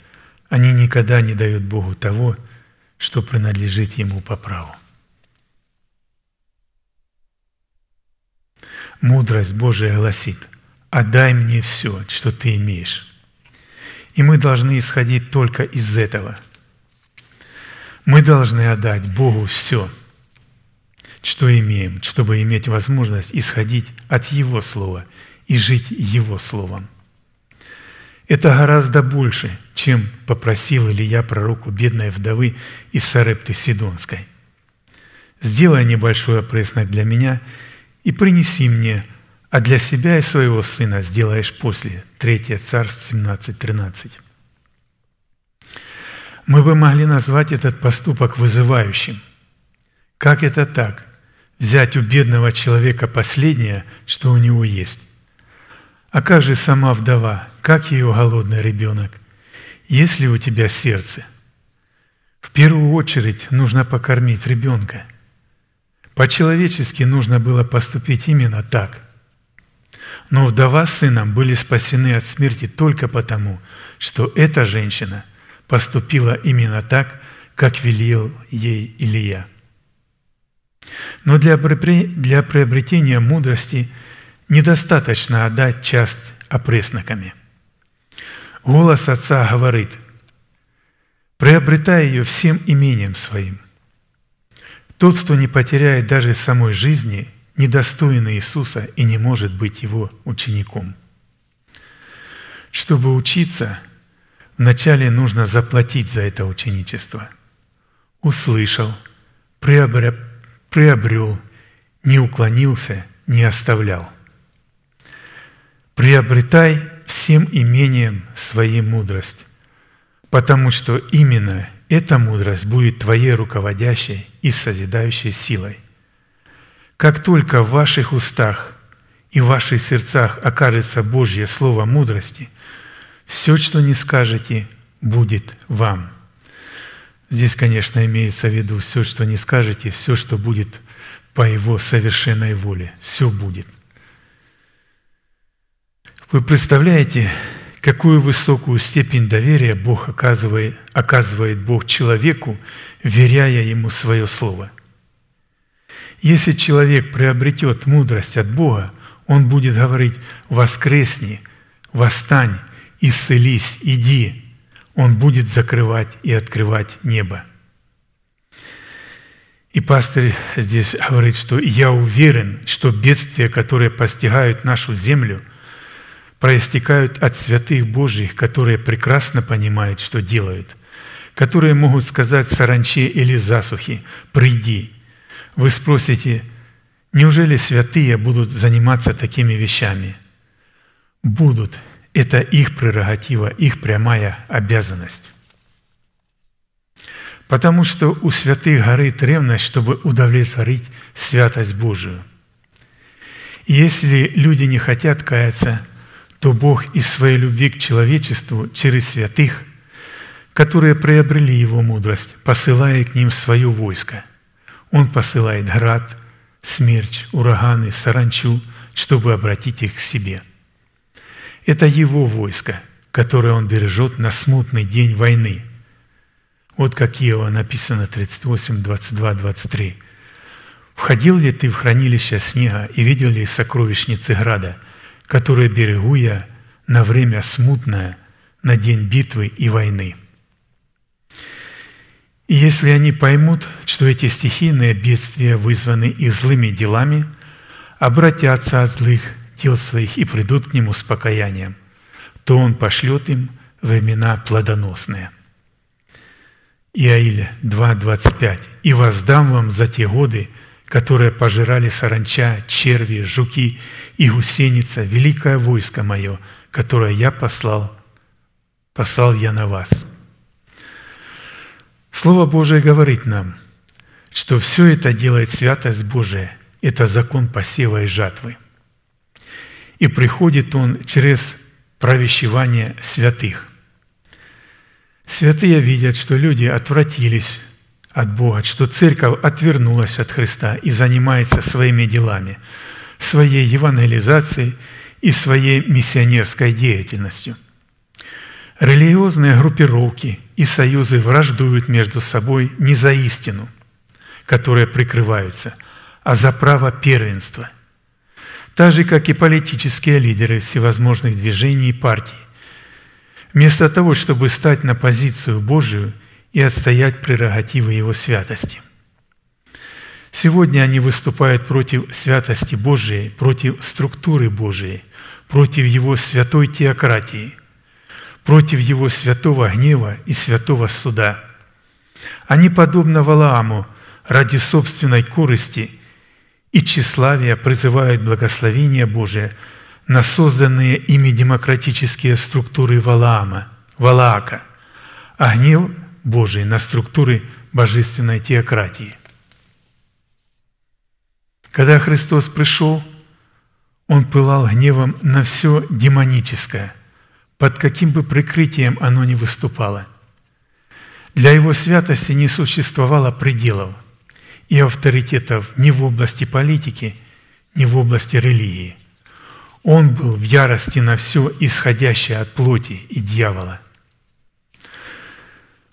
они никогда не дают Богу того, что принадлежит Ему по праву. Мудрость Божия гласит, «Отдай мне все, что ты имеешь». И мы должны исходить только из этого. Мы должны отдать Богу все, что имеем, чтобы иметь возможность исходить от Его Слова и жить Его Словом – это гораздо больше, чем попросил Илья пророку бедной вдовы из Сарепты Сидонской. «Сделай небольшой опреснок для меня и принеси мне, а для себя и своего сына сделаешь после». 3 Царств 17.13. Мы бы могли назвать этот поступок вызывающим. Как это так? Взять у бедного человека последнее, что у него есть, а как же сама вдова, как ее голодный ребенок? Есть ли у тебя сердце? В первую очередь нужно покормить ребенка. По-человечески нужно было поступить именно так. Но вдова с сыном были спасены от смерти только потому, что эта женщина поступила именно так, как велел ей Илья. Но для приобретения мудрости – недостаточно отдать часть опресноками. Голос Отца говорит, приобретай ее всем имением своим. Тот, кто не потеряет даже самой жизни, недостоин Иисуса и не может быть его учеником. Чтобы учиться, вначале нужно заплатить за это ученичество. Услышал, приобрел, не уклонился, не оставлял – приобретай всем имением своей мудрость, потому что именно эта мудрость будет твоей руководящей и созидающей силой. Как только в ваших устах и в ваших сердцах окажется Божье Слово мудрости, все, что не скажете, будет вам. Здесь, конечно, имеется в виду все, что не скажете, все, что будет по Его совершенной воле, все будет – вы представляете, какую высокую степень доверия Бог оказывает, оказывает Бог человеку, веряя ему свое слово. Если человек приобретет мудрость от Бога, он будет говорить «воскресни», «восстань», «исцелись», «иди». Он будет закрывать и открывать небо. И пастырь здесь говорит, что «я уверен, что бедствия, которые постигают нашу землю – проистекают от святых Божьих, которые прекрасно понимают, что делают, которые могут сказать саранче или засухи «приди». Вы спросите, неужели святые будут заниматься такими вещами? Будут. Это их прерогатива, их прямая обязанность. Потому что у святых горит ревность, чтобы удовлетворить святость Божию. И если люди не хотят каяться, то Бог из своей любви к человечеству через святых, которые приобрели Его мудрость, посылает к ним свое войско. Он посылает град, смерч, ураганы, саранчу, чтобы обратить их к себе. Это Его войско, которое Он бережет на смутный день войны. Вот как Иова написано 38, 22, 23. «Входил ли ты в хранилище снега и видел ли сокровищницы града – которое берегу я на время смутное, на день битвы и войны. И если они поймут, что эти стихийные бедствия вызваны их злыми делами, обратятся от злых дел своих и придут к Нему с покаянием, то Он пошлет им времена плодоносные. Иаиля 2.25. «И воздам вам за те годы, которые пожирали саранча, черви, жуки и гусеница, великое войско мое, которое я послал, послал я на вас». Слово Божие говорит нам, что все это делает святость Божия, это закон посева и жатвы. И приходит он через провещевание святых. Святые видят, что люди отвратились от Бога, что церковь отвернулась от Христа и занимается своими делами, своей евангелизацией и своей миссионерской деятельностью. Религиозные группировки и союзы враждуют между собой не за истину, которая прикрываются, а за право первенства. Так же, как и политические лидеры всевозможных движений и партий. Вместо того, чтобы стать на позицию Божию – и отстоять прерогативы Его святости. Сегодня они выступают против святости Божией, против структуры Божией, против Его святой теократии, против Его святого гнева и святого суда. Они, подобно Валааму, ради собственной корысти и тщеславия призывают благословение Божие на созданные ими демократические структуры Валаама, Валаака, а гнев Божией, на структуры божественной теократии. Когда Христос пришел, Он пылал гневом на все демоническое, под каким бы прикрытием оно ни выступало. Для Его святости не существовало пределов и авторитетов ни в области политики, ни в области религии. Он был в ярости на все исходящее от плоти и дьявола –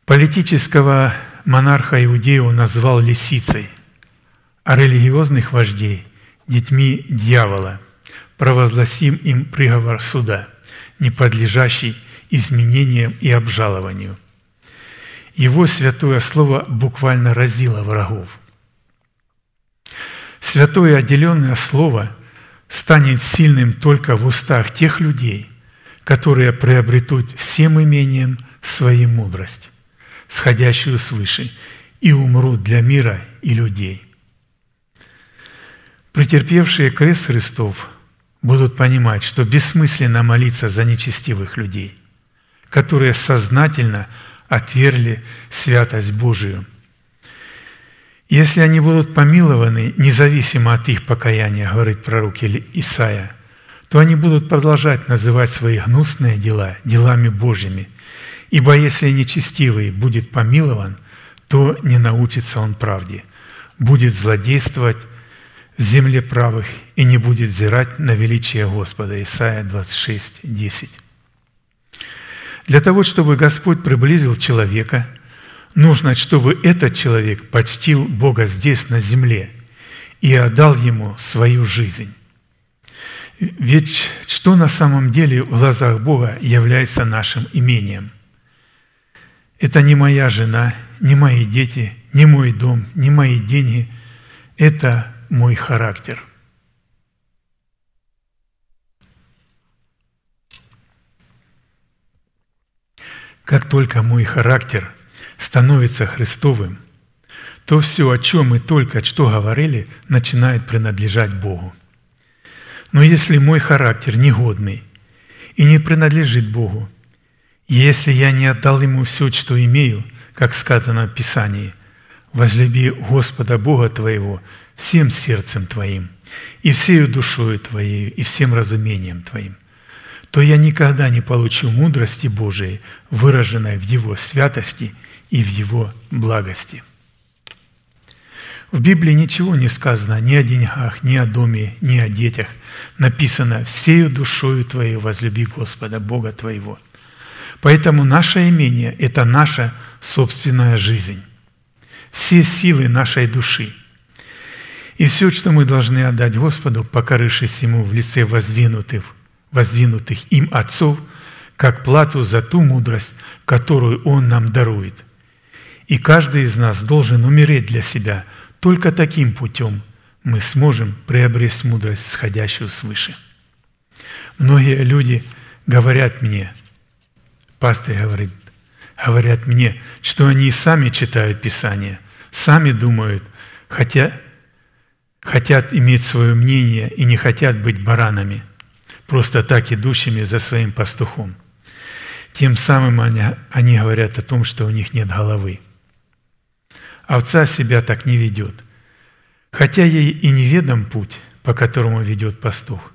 Политического монарха Иудею назвал лисицей, религиозных вождей – детьми дьявола. Провозгласим им приговор суда, не подлежащий изменениям и обжалованию. Его святое слово буквально разило врагов. Святое отделенное слово станет сильным только в устах тех людей, которые приобретут всем имением свою мудрость сходящую свыше, и умрут для мира и людей. Претерпевшие крест Христов будут понимать, что бессмысленно молиться за нечестивых людей, которые сознательно отвергли святость Божию. Если они будут помилованы, независимо от их покаяния, говорит пророк Исаия, то они будут продолжать называть свои гнусные дела делами Божьими – Ибо если нечестивый будет помилован, то не научится он правде, будет злодействовать в земле правых и не будет взирать на величие Господа. Исайя 26, 10. Для того, чтобы Господь приблизил человека, нужно, чтобы этот человек почтил Бога здесь, на земле, и отдал Ему свою жизнь. Ведь что на самом деле в глазах Бога является нашим имением – это не моя жена, не мои дети, не мой дом, не мои деньги. Это мой характер. Как только мой характер становится Христовым, то все, о чем мы только что говорили, начинает принадлежать Богу. Но если мой характер негодный и не принадлежит Богу, если я не отдал Ему все, что имею, как сказано в Писании, возлюби Господа Бога твоего всем сердцем твоим, и всею душою твоей, и всем разумением твоим», то я никогда не получу мудрости Божией, выраженной в Его святости и в Его благости. В Библии ничего не сказано ни о деньгах, ни о доме, ни о детях. Написано «Всею душою твоей возлюби Господа, Бога твоего». Поэтому наше имение – это наша собственная жизнь, все силы нашей души. И все, что мы должны отдать Господу, покорывшись Ему в лице воздвинутых, воздвинутых им отцов, как плату за ту мудрость, которую Он нам дарует. И каждый из нас должен умереть для себя. Только таким путем мы сможем приобрести мудрость, сходящую свыше. Многие люди говорят мне – Пастор говорит, говорят мне, что они сами читают Писание, сами думают, хотя, хотят иметь свое мнение и не хотят быть баранами, просто так идущими за своим пастухом. Тем самым они, они говорят о том, что у них нет головы. Овца себя так не ведет, хотя ей и неведом путь, по которому ведет пастух,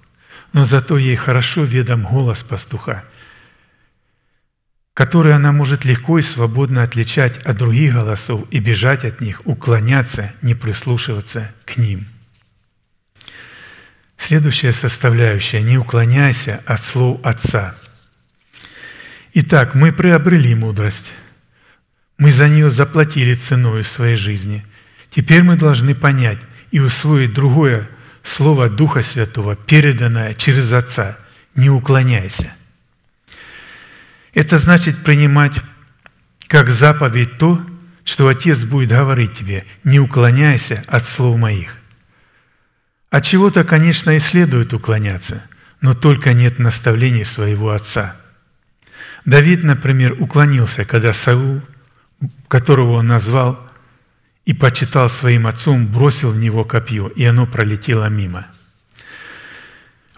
но зато ей хорошо ведом голос пастуха – которые она может легко и свободно отличать от других голосов и бежать от них, уклоняться, не прислушиваться к ним. Следующая составляющая – не уклоняйся от слов Отца. Итак, мы приобрели мудрость. Мы за нее заплатили ценой своей жизни. Теперь мы должны понять и усвоить другое слово Духа Святого, переданное через Отца – не уклоняйся – это значит принимать как заповедь то, что Отец будет говорить тебе, не уклоняйся от слов моих. От чего-то, конечно, и следует уклоняться, но только нет наставлений своего отца. Давид, например, уклонился, когда Саул, которого он назвал и почитал своим отцом, бросил в него копье, и оно пролетело мимо.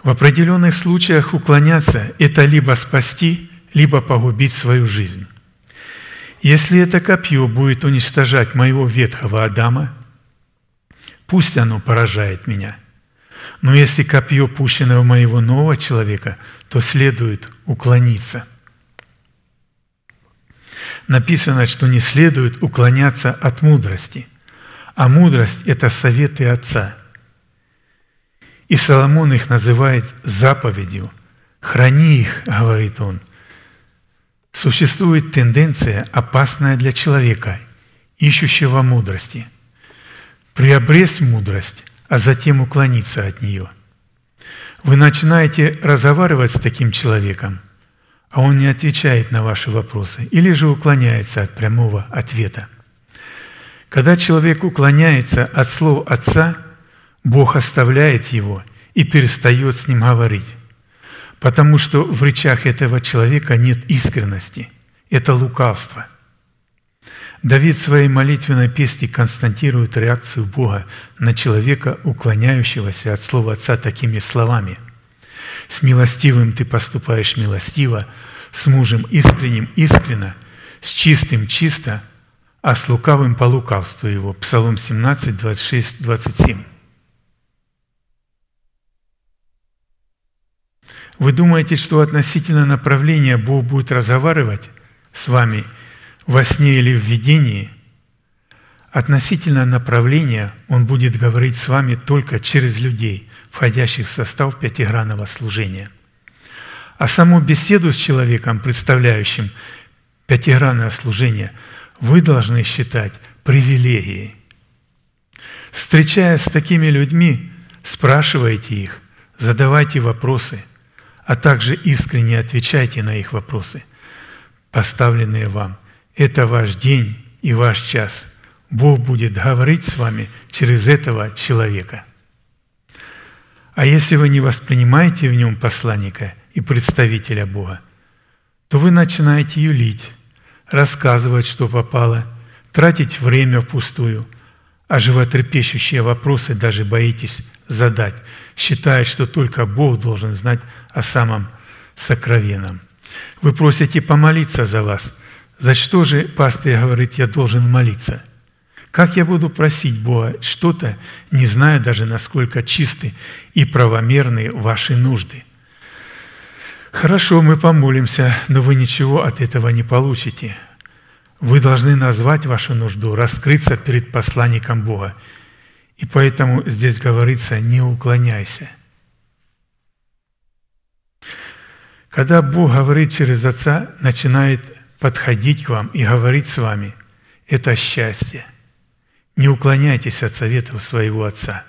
В определенных случаях уклоняться – это либо спасти, либо погубить свою жизнь. Если это копье будет уничтожать моего ветхого Адама, пусть оно поражает меня. Но если копье пущено в моего нового человека, то следует уклониться. Написано, что не следует уклоняться от мудрости, а мудрость – это советы Отца. И Соломон их называет заповедью. «Храни их», – говорит он, – Существует тенденция, опасная для человека, ищущего мудрости. Приобрести мудрость, а затем уклониться от нее. Вы начинаете разговаривать с таким человеком, а он не отвечает на ваши вопросы или же уклоняется от прямого ответа. Когда человек уклоняется от слов Отца, Бог оставляет его и перестает с ним говорить потому что в речах этого человека нет искренности, это лукавство. Давид в своей молитвенной песне констатирует реакцию Бога на человека, уклоняющегося от слова Отца такими словами. «С милостивым ты поступаешь милостиво, с мужем искренним искренно, с чистым чисто, а с лукавым по лукавству его». Псалом 17, 26, 27. Вы думаете, что относительно направления Бог будет разговаривать с вами во сне или в видении? Относительно направления Он будет говорить с вами только через людей, входящих в состав пятигранного служения. А саму беседу с человеком, представляющим пятигранное служение, вы должны считать привилегией. Встречаясь с такими людьми, спрашивайте их, задавайте вопросы – а также искренне отвечайте на их вопросы, поставленные вам. Это ваш день и ваш час. Бог будет говорить с вами через этого человека. А если вы не воспринимаете в нем посланника и представителя Бога, то вы начинаете юлить, рассказывать, что попало, тратить время впустую, а животрепещущие вопросы даже боитесь задать, считая, что только Бог должен знать о самом сокровенном. Вы просите помолиться за вас. За что же пастырь говорит, я должен молиться? Как я буду просить Бога что-то, не зная даже, насколько чисты и правомерны ваши нужды? Хорошо, мы помолимся, но вы ничего от этого не получите. Вы должны назвать вашу нужду, раскрыться перед посланником Бога. И поэтому здесь говорится «не уклоняйся». Когда Бог говорит через Отца, начинает подходить к вам и говорить с вами, это счастье. Не уклоняйтесь от советов своего Отца,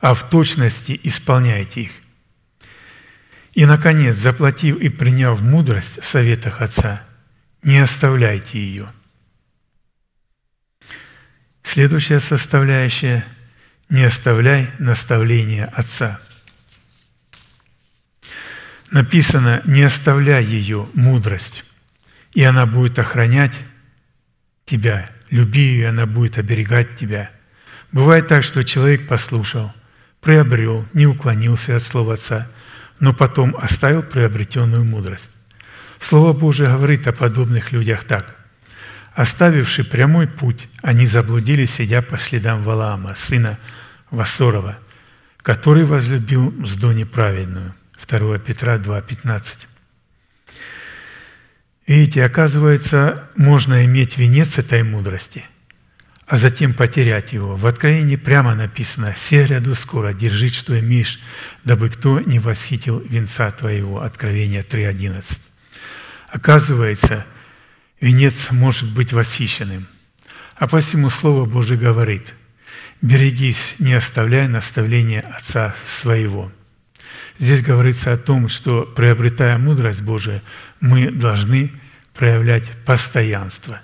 а в точности исполняйте их. И, наконец, заплатив и приняв мудрость в советах Отца, не оставляйте ее. Следующая составляющая – не оставляй наставления Отца – написано «не оставляй ее, мудрость, и она будет охранять тебя, люби ее, и она будет оберегать тебя». Бывает так, что человек послушал, приобрел, не уклонился от слова Отца, но потом оставил приобретенную мудрость. Слово Божие говорит о подобных людях так. «Оставивши прямой путь, они заблудились, сидя по следам Валаама, сына Васорова, который возлюбил мзду неправедную». 2 Петра 2,15. Видите, оказывается, можно иметь венец этой мудрости, а затем потерять его. В Откровении прямо написано «Се ряду скоро, держи, что имеешь, дабы кто не восхитил венца твоего». Откровение 3.11. Оказывается, венец может быть восхищенным. А посему Слово Божие говорит «Берегись, не оставляй наставления Отца своего». Здесь говорится о том, что приобретая мудрость Божию, мы должны проявлять постоянство.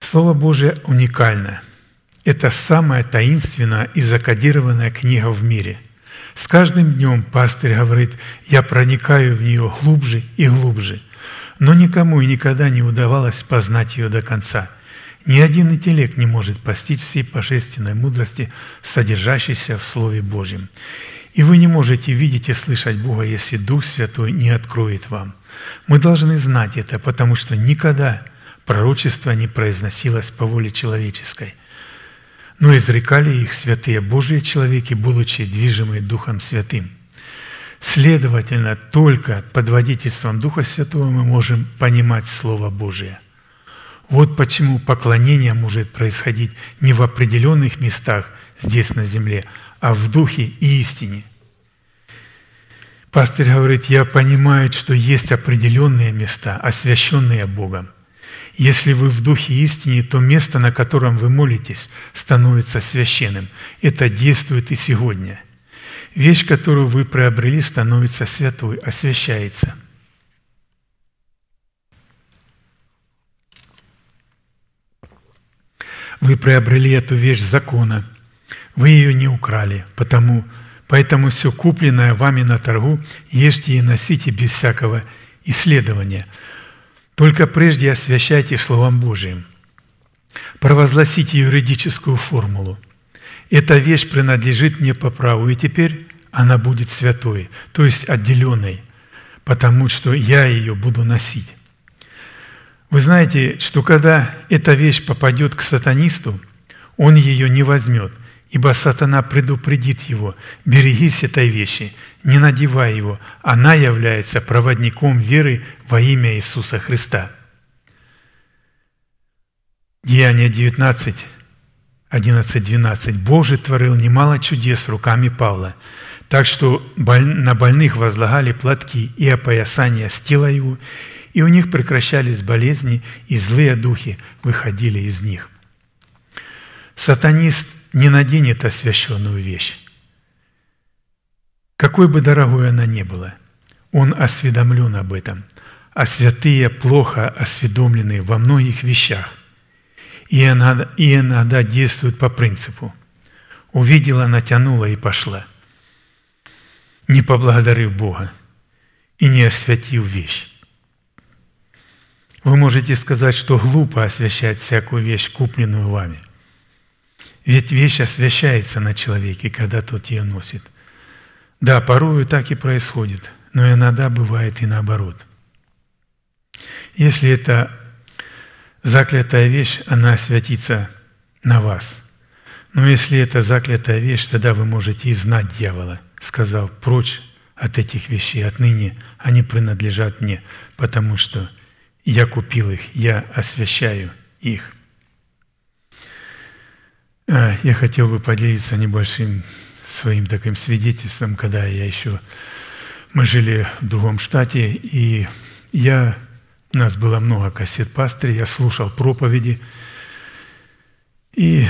Слово Божие уникально. Это самая таинственная и закодированная книга в мире. С каждым днем пастырь говорит, я проникаю в нее глубже и глубже, но никому и никогда не удавалось познать ее до конца – ни один интеллект не может постичь всей божественной мудрости, содержащейся в Слове Божьем. И вы не можете видеть и слышать Бога, если Дух Святой не откроет вам. Мы должны знать это, потому что никогда пророчество не произносилось по воле человеческой. Но изрекали их святые Божьи человеки, будучи движимы Духом Святым. Следовательно, только под водительством Духа Святого мы можем понимать Слово Божие – вот почему поклонение может происходить не в определенных местах здесь на земле, а в духе и истине. Пастырь говорит, я понимаю, что есть определенные места, освященные Богом. Если вы в духе истине, то место, на котором вы молитесь, становится священным. Это действует и сегодня. Вещь, которую вы приобрели, становится святой, освящается – Вы приобрели эту вещь закона. Вы ее не украли, потому, поэтому все купленное вами на торгу ешьте и носите без всякого исследования. Только прежде освящайте Словом Божиим. Провозгласите юридическую формулу. Эта вещь принадлежит мне по праву, и теперь она будет святой, то есть отделенной, потому что я ее буду носить. Вы знаете, что когда эта вещь попадет к сатанисту, он ее не возьмет, ибо сатана предупредит его, берегись этой вещи, не надевай его, она является проводником веры во имя Иисуса Христа. Деяние 19, 11, 12. Боже творил немало чудес руками Павла, так что на больных возлагали платки и опоясания с тела его, и у них прекращались болезни, и злые духи выходили из них. Сатанист не наденет освященную вещь, какой бы дорогой она ни была. Он осведомлен об этом, а святые плохо осведомлены во многих вещах. И иногда, и иногда действуют по принципу «увидела, натянула и пошла». не поблагодарив Бога и не освятив вещь. Вы можете сказать, что глупо освящать всякую вещь, купленную вами. Ведь вещь освящается на человеке, когда тот ее носит. Да, порою так и происходит, но иногда бывает и наоборот. Если это заклятая вещь, она освятится на вас. Но если это заклятая вещь, тогда вы можете и знать дьявола, сказав, прочь от этих вещей, отныне они принадлежат мне, потому что я купил их, я освящаю их. А, я хотел бы поделиться небольшим своим таким свидетельством, когда я еще... Мы жили в другом штате, и я... У нас было много кассет пастыря, я слушал проповеди, и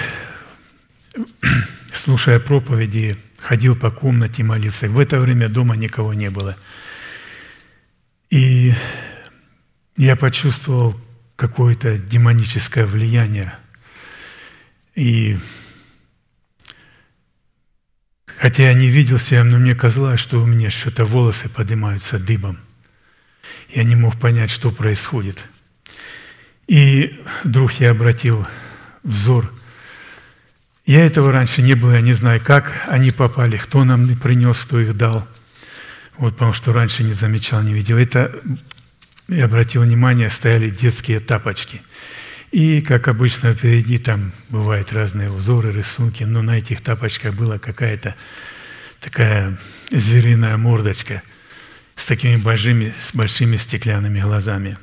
слушая проповеди, ходил по комнате молиться. В это время дома никого не было. И я почувствовал какое-то демоническое влияние. И хотя я не видел себя, но мне казалось, что у меня что-то волосы поднимаются дыбом. Я не мог понять, что происходит. И вдруг я обратил взор. Я этого раньше не было, я не знаю, как они попали, кто нам принес, кто их дал. Вот потому что раньше не замечал, не видел. Это я обратил внимание, стояли детские тапочки. И, как обычно, впереди там бывают разные узоры, рисунки, но на этих тапочках была какая-то такая звериная мордочка с такими большими, с большими стеклянными глазами.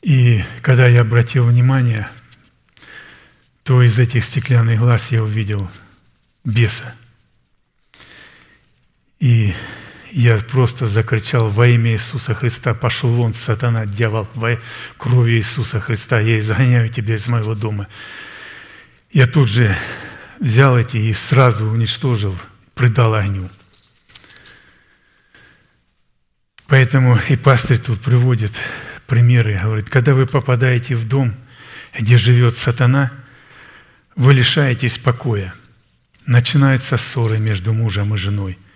И когда я обратил внимание, то из этих стеклянных глаз я увидел беса. И я просто закричал во имя Иисуса Христа, пошел вон, сатана, дьявол, во крови Иисуса Христа, я изгоняю тебя из моего дома. Я тут же взял эти и сразу уничтожил, предал огню. Поэтому и пастырь тут приводит примеры, говорит, когда вы попадаете в дом, где живет сатана, вы лишаетесь покоя. Начинаются ссоры между мужем и женой –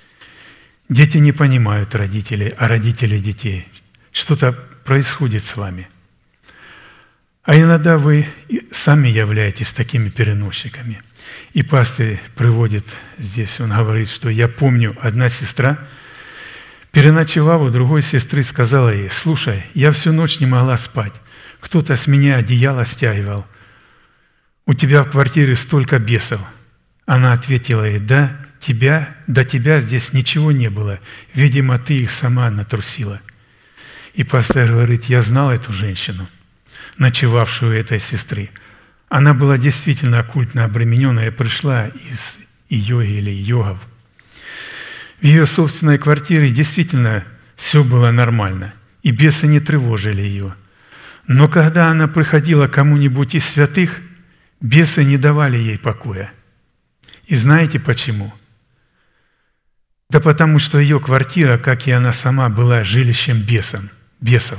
Дети не понимают родителей, а родители детей. Что-то происходит с вами. А иногда вы сами являетесь такими переносчиками. И пастырь приводит здесь, он говорит, что я помню, одна сестра, переночевав у другой сестры, сказала ей, слушай, я всю ночь не могла спать, кто-то с меня одеяло стягивал, у тебя в квартире столько бесов. Она ответила ей, да, тебя, до тебя здесь ничего не было. Видимо, ты их сама натрусила. И пастор говорит, я знал эту женщину, ночевавшую этой сестры. Она была действительно оккультно обремененная, пришла из йоги или йогов. В ее собственной квартире действительно все было нормально, и бесы не тревожили ее. Но когда она приходила кому-нибудь из святых, бесы не давали ей покоя. И знаете почему? – да потому что ее квартира, как и она сама, была жилищем бесом, бесов.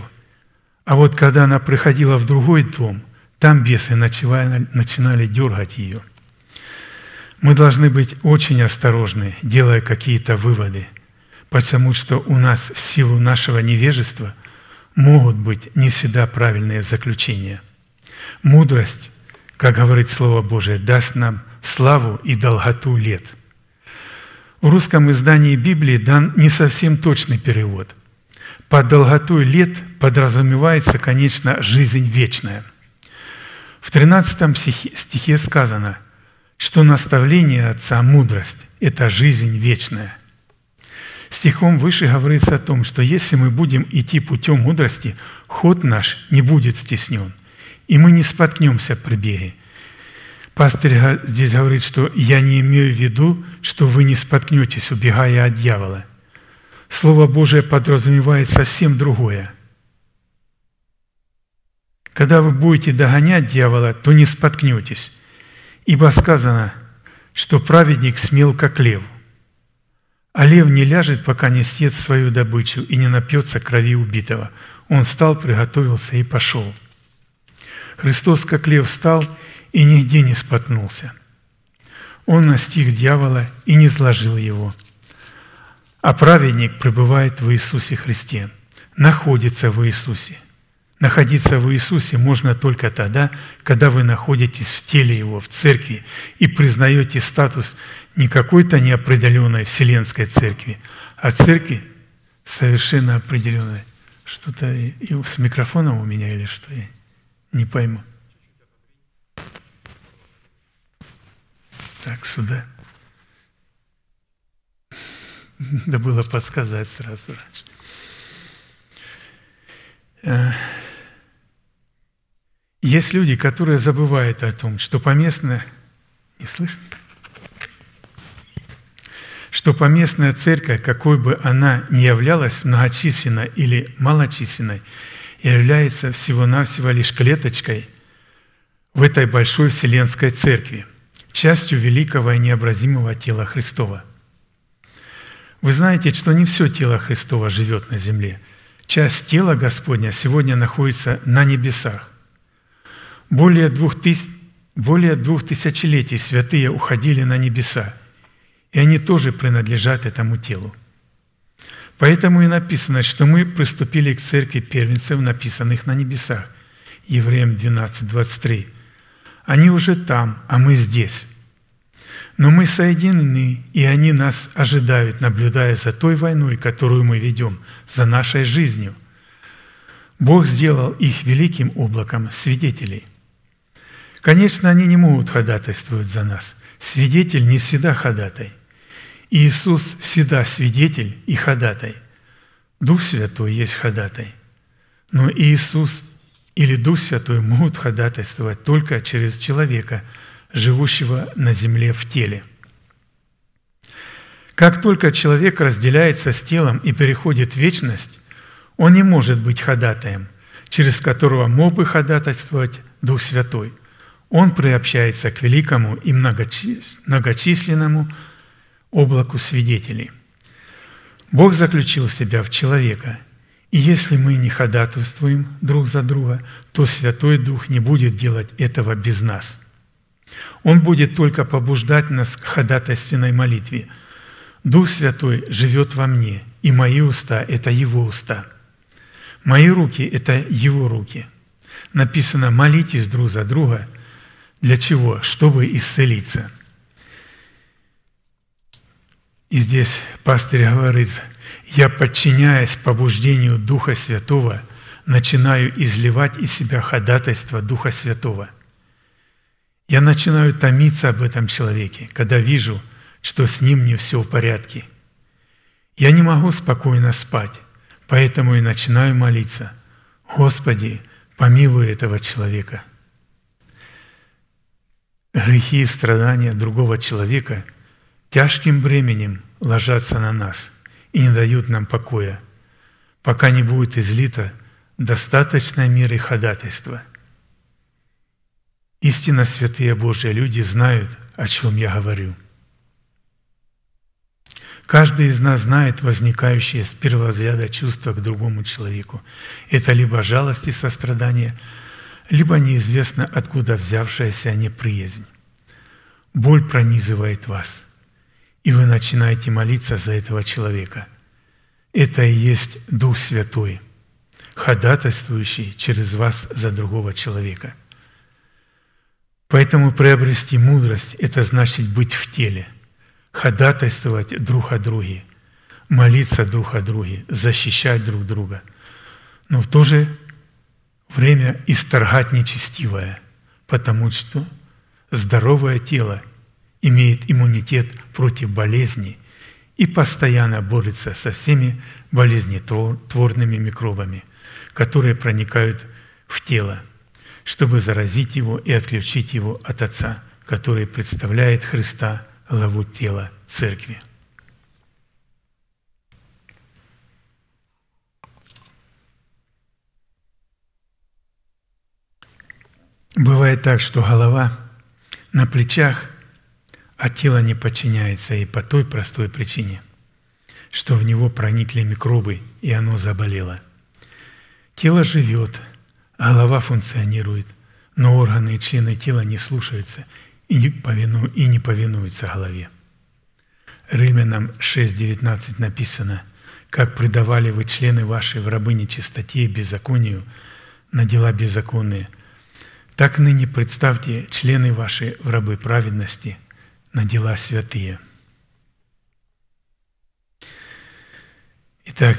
А вот когда она приходила в другой дом, там бесы начинали, начинали дергать ее. Мы должны быть очень осторожны, делая какие-то выводы, потому что у нас в силу нашего невежества могут быть не всегда правильные заключения. Мудрость, как говорит Слово Божие, даст нам славу и долготу лет – в русском издании Библии дан не совсем точный перевод. Под долготой лет подразумевается, конечно, жизнь вечная. В 13 стихе сказано, что наставление Отца – мудрость – это жизнь вечная. Стихом выше говорится о том, что если мы будем идти путем мудрости, ход наш не будет стеснен, и мы не споткнемся при беге – Пастырь здесь говорит, что я не имею в виду, что вы не споткнетесь, убегая от дьявола. Слово Божие подразумевает совсем другое. Когда вы будете догонять дьявола, то не споткнетесь, ибо сказано, что праведник смел, как лев. А лев не ляжет, пока не съест свою добычу и не напьется крови убитого. Он встал, приготовился и пошел. Христос, как лев, встал и нигде не споткнулся. Он настиг дьявола и не сложил его. А праведник пребывает в Иисусе Христе, находится в Иисусе. Находиться в Иисусе можно только тогда, когда вы находитесь в теле Его, в церкви, и признаете статус не какой-то неопределенной вселенской церкви, а церкви совершенно определенной. Что-то с микрофоном у меня или что? Я не пойму. Так, сюда. Надо было подсказать сразу раньше. Э, есть люди, которые забывают о том, что поместная... Не слышно? Что поместная церковь, какой бы она ни являлась, многочисленной или малочисленной, является всего-навсего лишь клеточкой в этой большой вселенской церкви, частью великого и необразимого тела Христова. Вы знаете, что не все тело Христова живет на земле. Часть тела Господня сегодня находится на небесах. Более двух, тысяч, более двух тысячелетий святые уходили на небеса, и они тоже принадлежат этому телу. Поэтому и написано, что мы приступили к церкви первенцев, написанных на небесах. Евреям 12, 23. Они уже там, а мы здесь. Но мы соединены, и они нас ожидают, наблюдая за той войной, которую мы ведем, за нашей жизнью. Бог сделал их великим облаком свидетелей. Конечно, они не могут ходатайствовать за нас. Свидетель не всегда ходатай. Иисус всегда свидетель и ходатай. Дух Святой есть ходатай. Но Иисус или Дух Святой могут ходатайствовать только через человека – живущего на земле в теле. Как только человек разделяется с телом и переходит в вечность, он не может быть ходатаем, через которого мог бы ходатайствовать Дух Святой. Он приобщается к великому и многочисленному облаку свидетелей. Бог заключил себя в человека, и если мы не ходатайствуем друг за друга, то Святой Дух не будет делать этого без нас – он будет только побуждать нас к ходатайственной молитве. Дух Святой живет во мне, и мои уста – это Его уста. Мои руки – это Его руки. Написано «молитесь друг за друга». Для чего? Чтобы исцелиться. И здесь пастырь говорит, «Я, подчиняясь побуждению Духа Святого, начинаю изливать из себя ходатайство Духа Святого». Я начинаю томиться об этом человеке, когда вижу, что с ним не все в порядке. Я не могу спокойно спать, поэтому и начинаю молиться. Господи, помилуй этого человека. Грехи и страдания другого человека тяжким бременем ложатся на нас и не дают нам покоя, пока не будет излито достаточной меры ходатайства – Истинно святые Божьи люди знают, о чем я говорю. Каждый из нас знает возникающее с первого взгляда чувство к другому человеку. Это либо жалость и сострадание, либо неизвестно откуда взявшаяся неприязнь. Боль пронизывает вас, и вы начинаете молиться за этого человека. Это и есть Дух Святой, ходатайствующий через вас за другого человека – Поэтому приобрести мудрость – это значит быть в теле, ходатайствовать друг о друге, молиться друг о друге, защищать друг друга, но в то же время исторгать нечестивое, потому что здоровое тело имеет иммунитет против болезней и постоянно борется со всеми болезнетворными микробами, которые проникают в тело – чтобы заразить его и отключить его от Отца, который представляет Христа, главу тела Церкви. Бывает так, что голова на плечах, а тело не подчиняется и по той простой причине, что в него проникли микробы, и оно заболело. Тело живет – Голова функционирует, но органы и члены тела не слушаются и не, повину, и не повинуется голове. Римлянам 6.19 написано, «Как предавали вы члены ваши в рабы нечистоте и беззаконию на дела беззаконные, так ныне представьте члены ваши в рабы праведности на дела святые». Итак,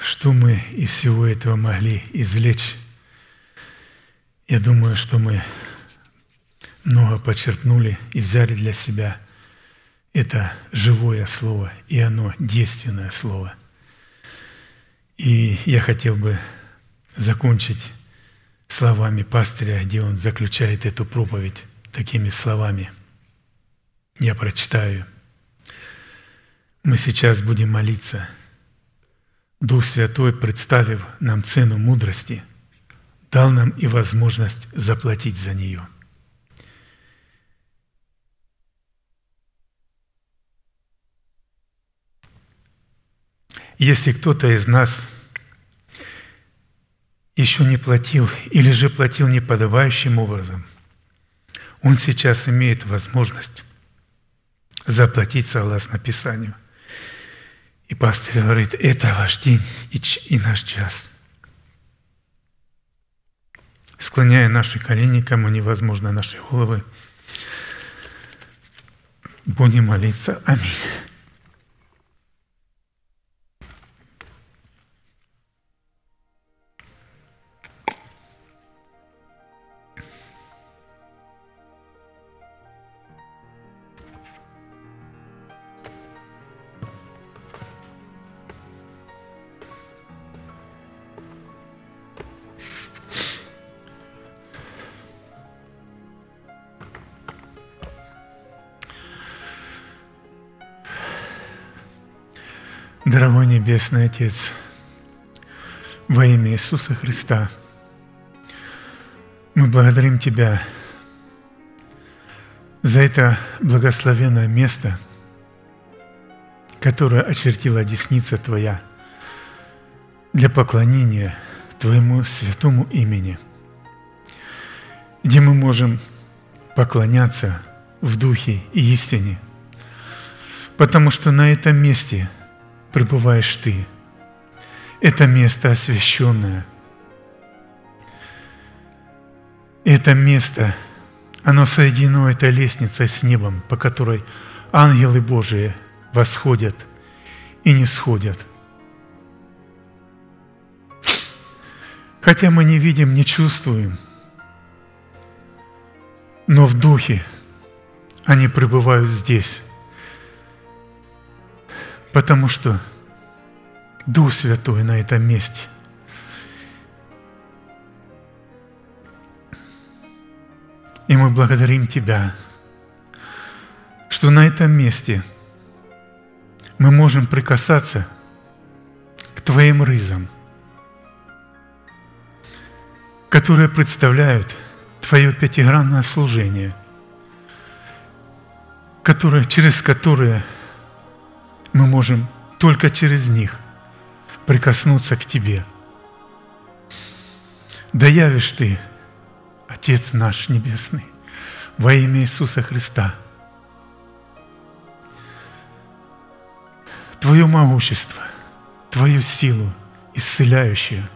что мы из всего этого могли извлечь? Я думаю, что мы много подчеркнули и взяли для себя – это живое слово, и оно действенное слово. И я хотел бы закончить словами пастыря, где он заключает эту проповедь такими словами. Я прочитаю. Мы сейчас будем молиться. Дух Святой, представив нам цену мудрости, дал нам и возможность заплатить за нее – Если кто-то из нас еще не платил или же платил неподобающим образом, он сейчас имеет возможность заплатить согласно Писанию. И пастор говорит, это ваш день и, и наш час. Склоняя наши колени, кому невозможно наши головы, будем молиться. Аминь. Дорогой Небесный Отец, во имя Иисуса Христа, мы благодарим Тебя за это благословенное место, которое очертила десница Твоя для поклонения Твоему святому имени, где мы можем поклоняться в духе и истине, потому что на этом месте – пребываешь Ты. Это место освященное. Это место, оно соединено этой лестницей с небом, по которой ангелы Божии восходят и не сходят. Хотя мы не видим, не чувствуем, но в духе они пребывают здесь, Потому что Дух Святой на этом месте. И мы благодарим Тебя, что на этом месте мы можем прикасаться к Твоим рызам, которые представляют Твое пятигранное служение, которое, через которое – мы можем только через них прикоснуться к Тебе. Да явишь Ты, Отец наш Небесный, во имя Иисуса Христа, Твое могущество, Твою силу исцеляющую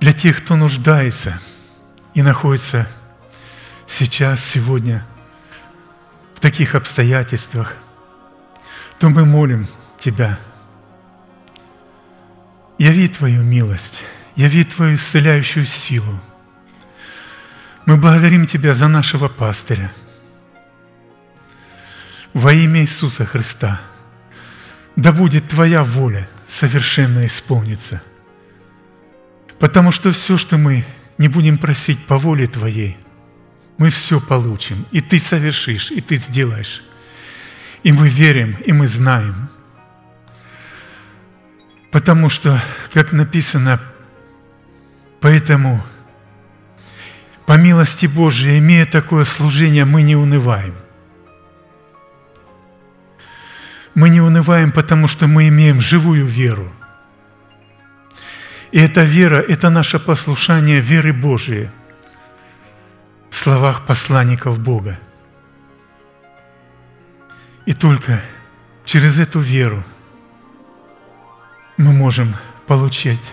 для тех, кто нуждается и находится сейчас, сегодня в таких обстоятельствах – то мы молим Тебя. Яви Твою милость, яви Твою исцеляющую силу. Мы благодарим Тебя за нашего пастыря. Во имя Иисуса Христа, да будет Твоя воля совершенно исполниться. Потому что все, что мы не будем просить по воле Твоей, мы все получим, и Ты совершишь, и Ты сделаешь. И мы верим, и мы знаем. Потому что, как написано, поэтому, по милости Божией, имея такое служение, мы не унываем. Мы не унываем, потому что мы имеем живую веру. И эта вера – это наше послушание веры Божией. словах посланников Бога. И только через эту веру мы можем получить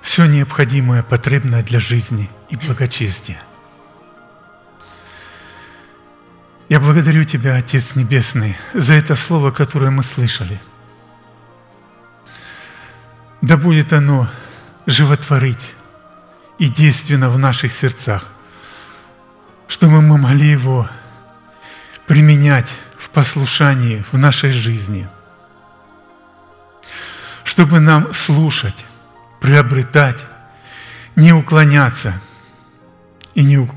все необходимое, потребное для жизни и благочестия. Я благодарю Тебя, Отец Небесный, за это слово, которое мы слышали. Да будет оно животворить и действенно в наших сердцах, чтобы мы могли его применять в послушании в нашей жизни, чтобы нам слушать, приобретать, не уклоняться и не, ук...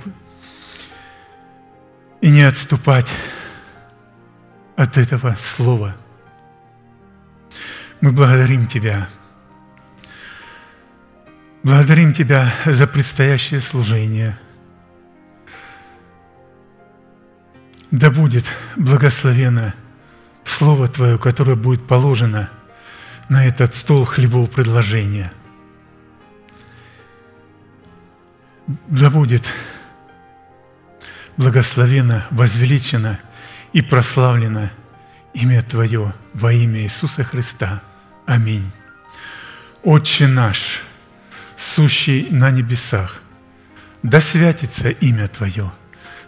и не отступать от этого слова. Мы благодарим Тебя. Благодарим Тебя за предстоящее служение. Да будет благословено Слово Твое, которое будет положено на этот стол хлебов предложения. Да будет благословено, возвеличено и прославлено имя Твое во имя Иисуса Христа. Аминь. Отче наш – сущий на небесах, да святится имя Твое,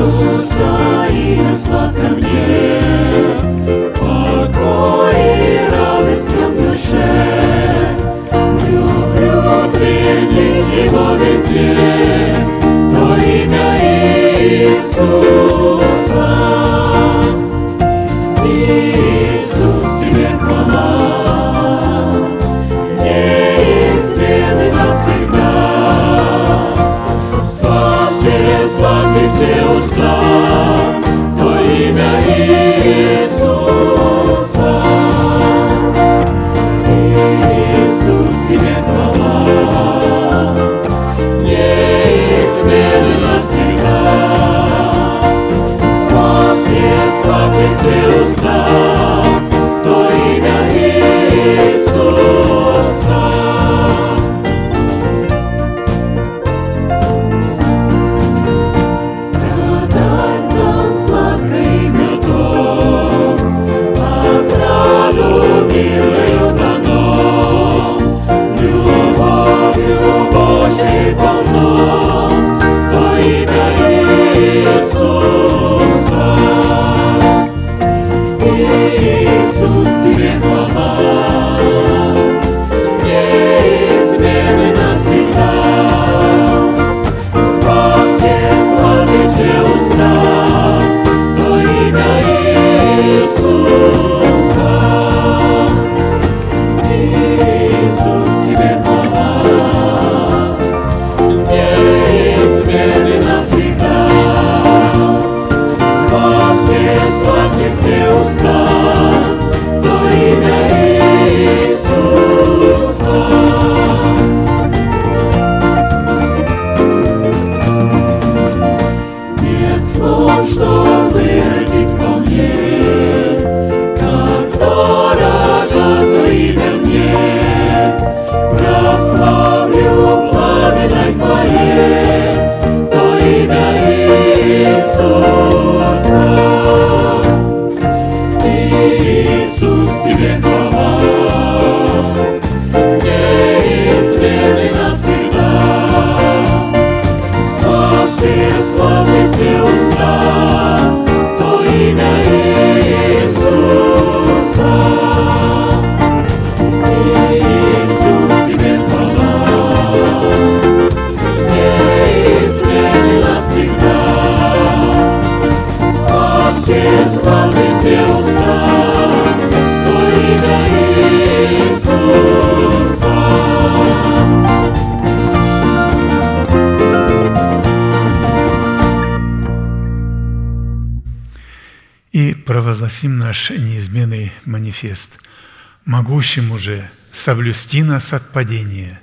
Иисуса имя сладко мне, покой и радость в душе. Люблю твердить его везде, то имя Иисуса. Иисус, тебе хвала, Славьте все уста, то имя Иисуса. Иисус, тебе хвала, неизменно навсегда. Славьте, славьте все уста, то имя Иисуса. Иисус, тебе манифест, могущим уже соблюсти нас от падения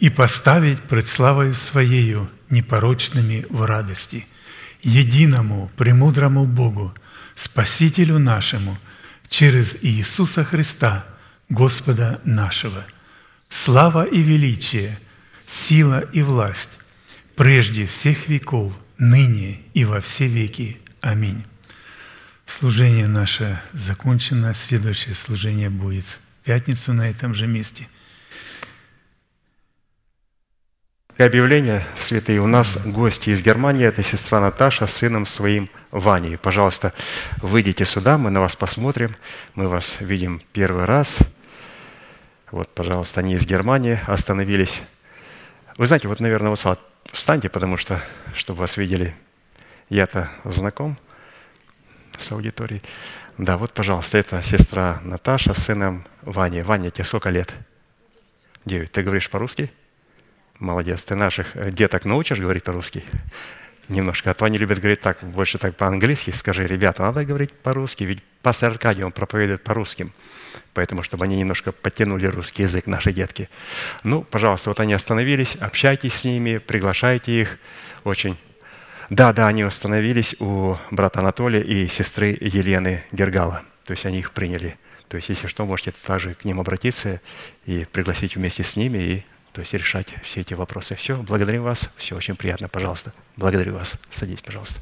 и поставить пред славою Своею непорочными в радости, единому, премудрому Богу, Спасителю нашему, через Иисуса Христа, Господа нашего. Слава и величие, сила и власть прежде всех веков, ныне и во все веки. Аминь. Служение наше закончено. Следующее служение будет в пятницу на этом же месте. И объявление, святые, у нас гости из Германии, это сестра Наташа с сыном своим Ваней. Пожалуйста, выйдите сюда, мы на вас посмотрим, мы вас видим первый раз. Вот, пожалуйста, они из Германии остановились. Вы знаете, вот, наверное, вот встаньте, потому что, чтобы вас видели, я-то знаком с аудиторией. Да, вот, пожалуйста, это сестра Наташа с сыном Ваней. Ваня, тебе сколько лет? Девять. Ты говоришь по-русски? Молодец. Ты наших э, деток научишь говорить по-русски? Немножко. А то они любят говорить так, больше так по-английски. Скажи, ребята, надо говорить по-русски, ведь пастор Аркадий, он проповедует по-русски. Поэтому, чтобы они немножко подтянули русский язык, наши детки. Ну, пожалуйста, вот они остановились, общайтесь с ними, приглашайте их. Очень да, да, они остановились у брата Анатолия и сестры Елены Гергала. То есть они их приняли. То есть, если что, можете также к ним обратиться и пригласить вместе с ними и то есть решать все эти вопросы. Все, благодарим вас. Все очень приятно, пожалуйста. Благодарю вас. Садитесь, пожалуйста.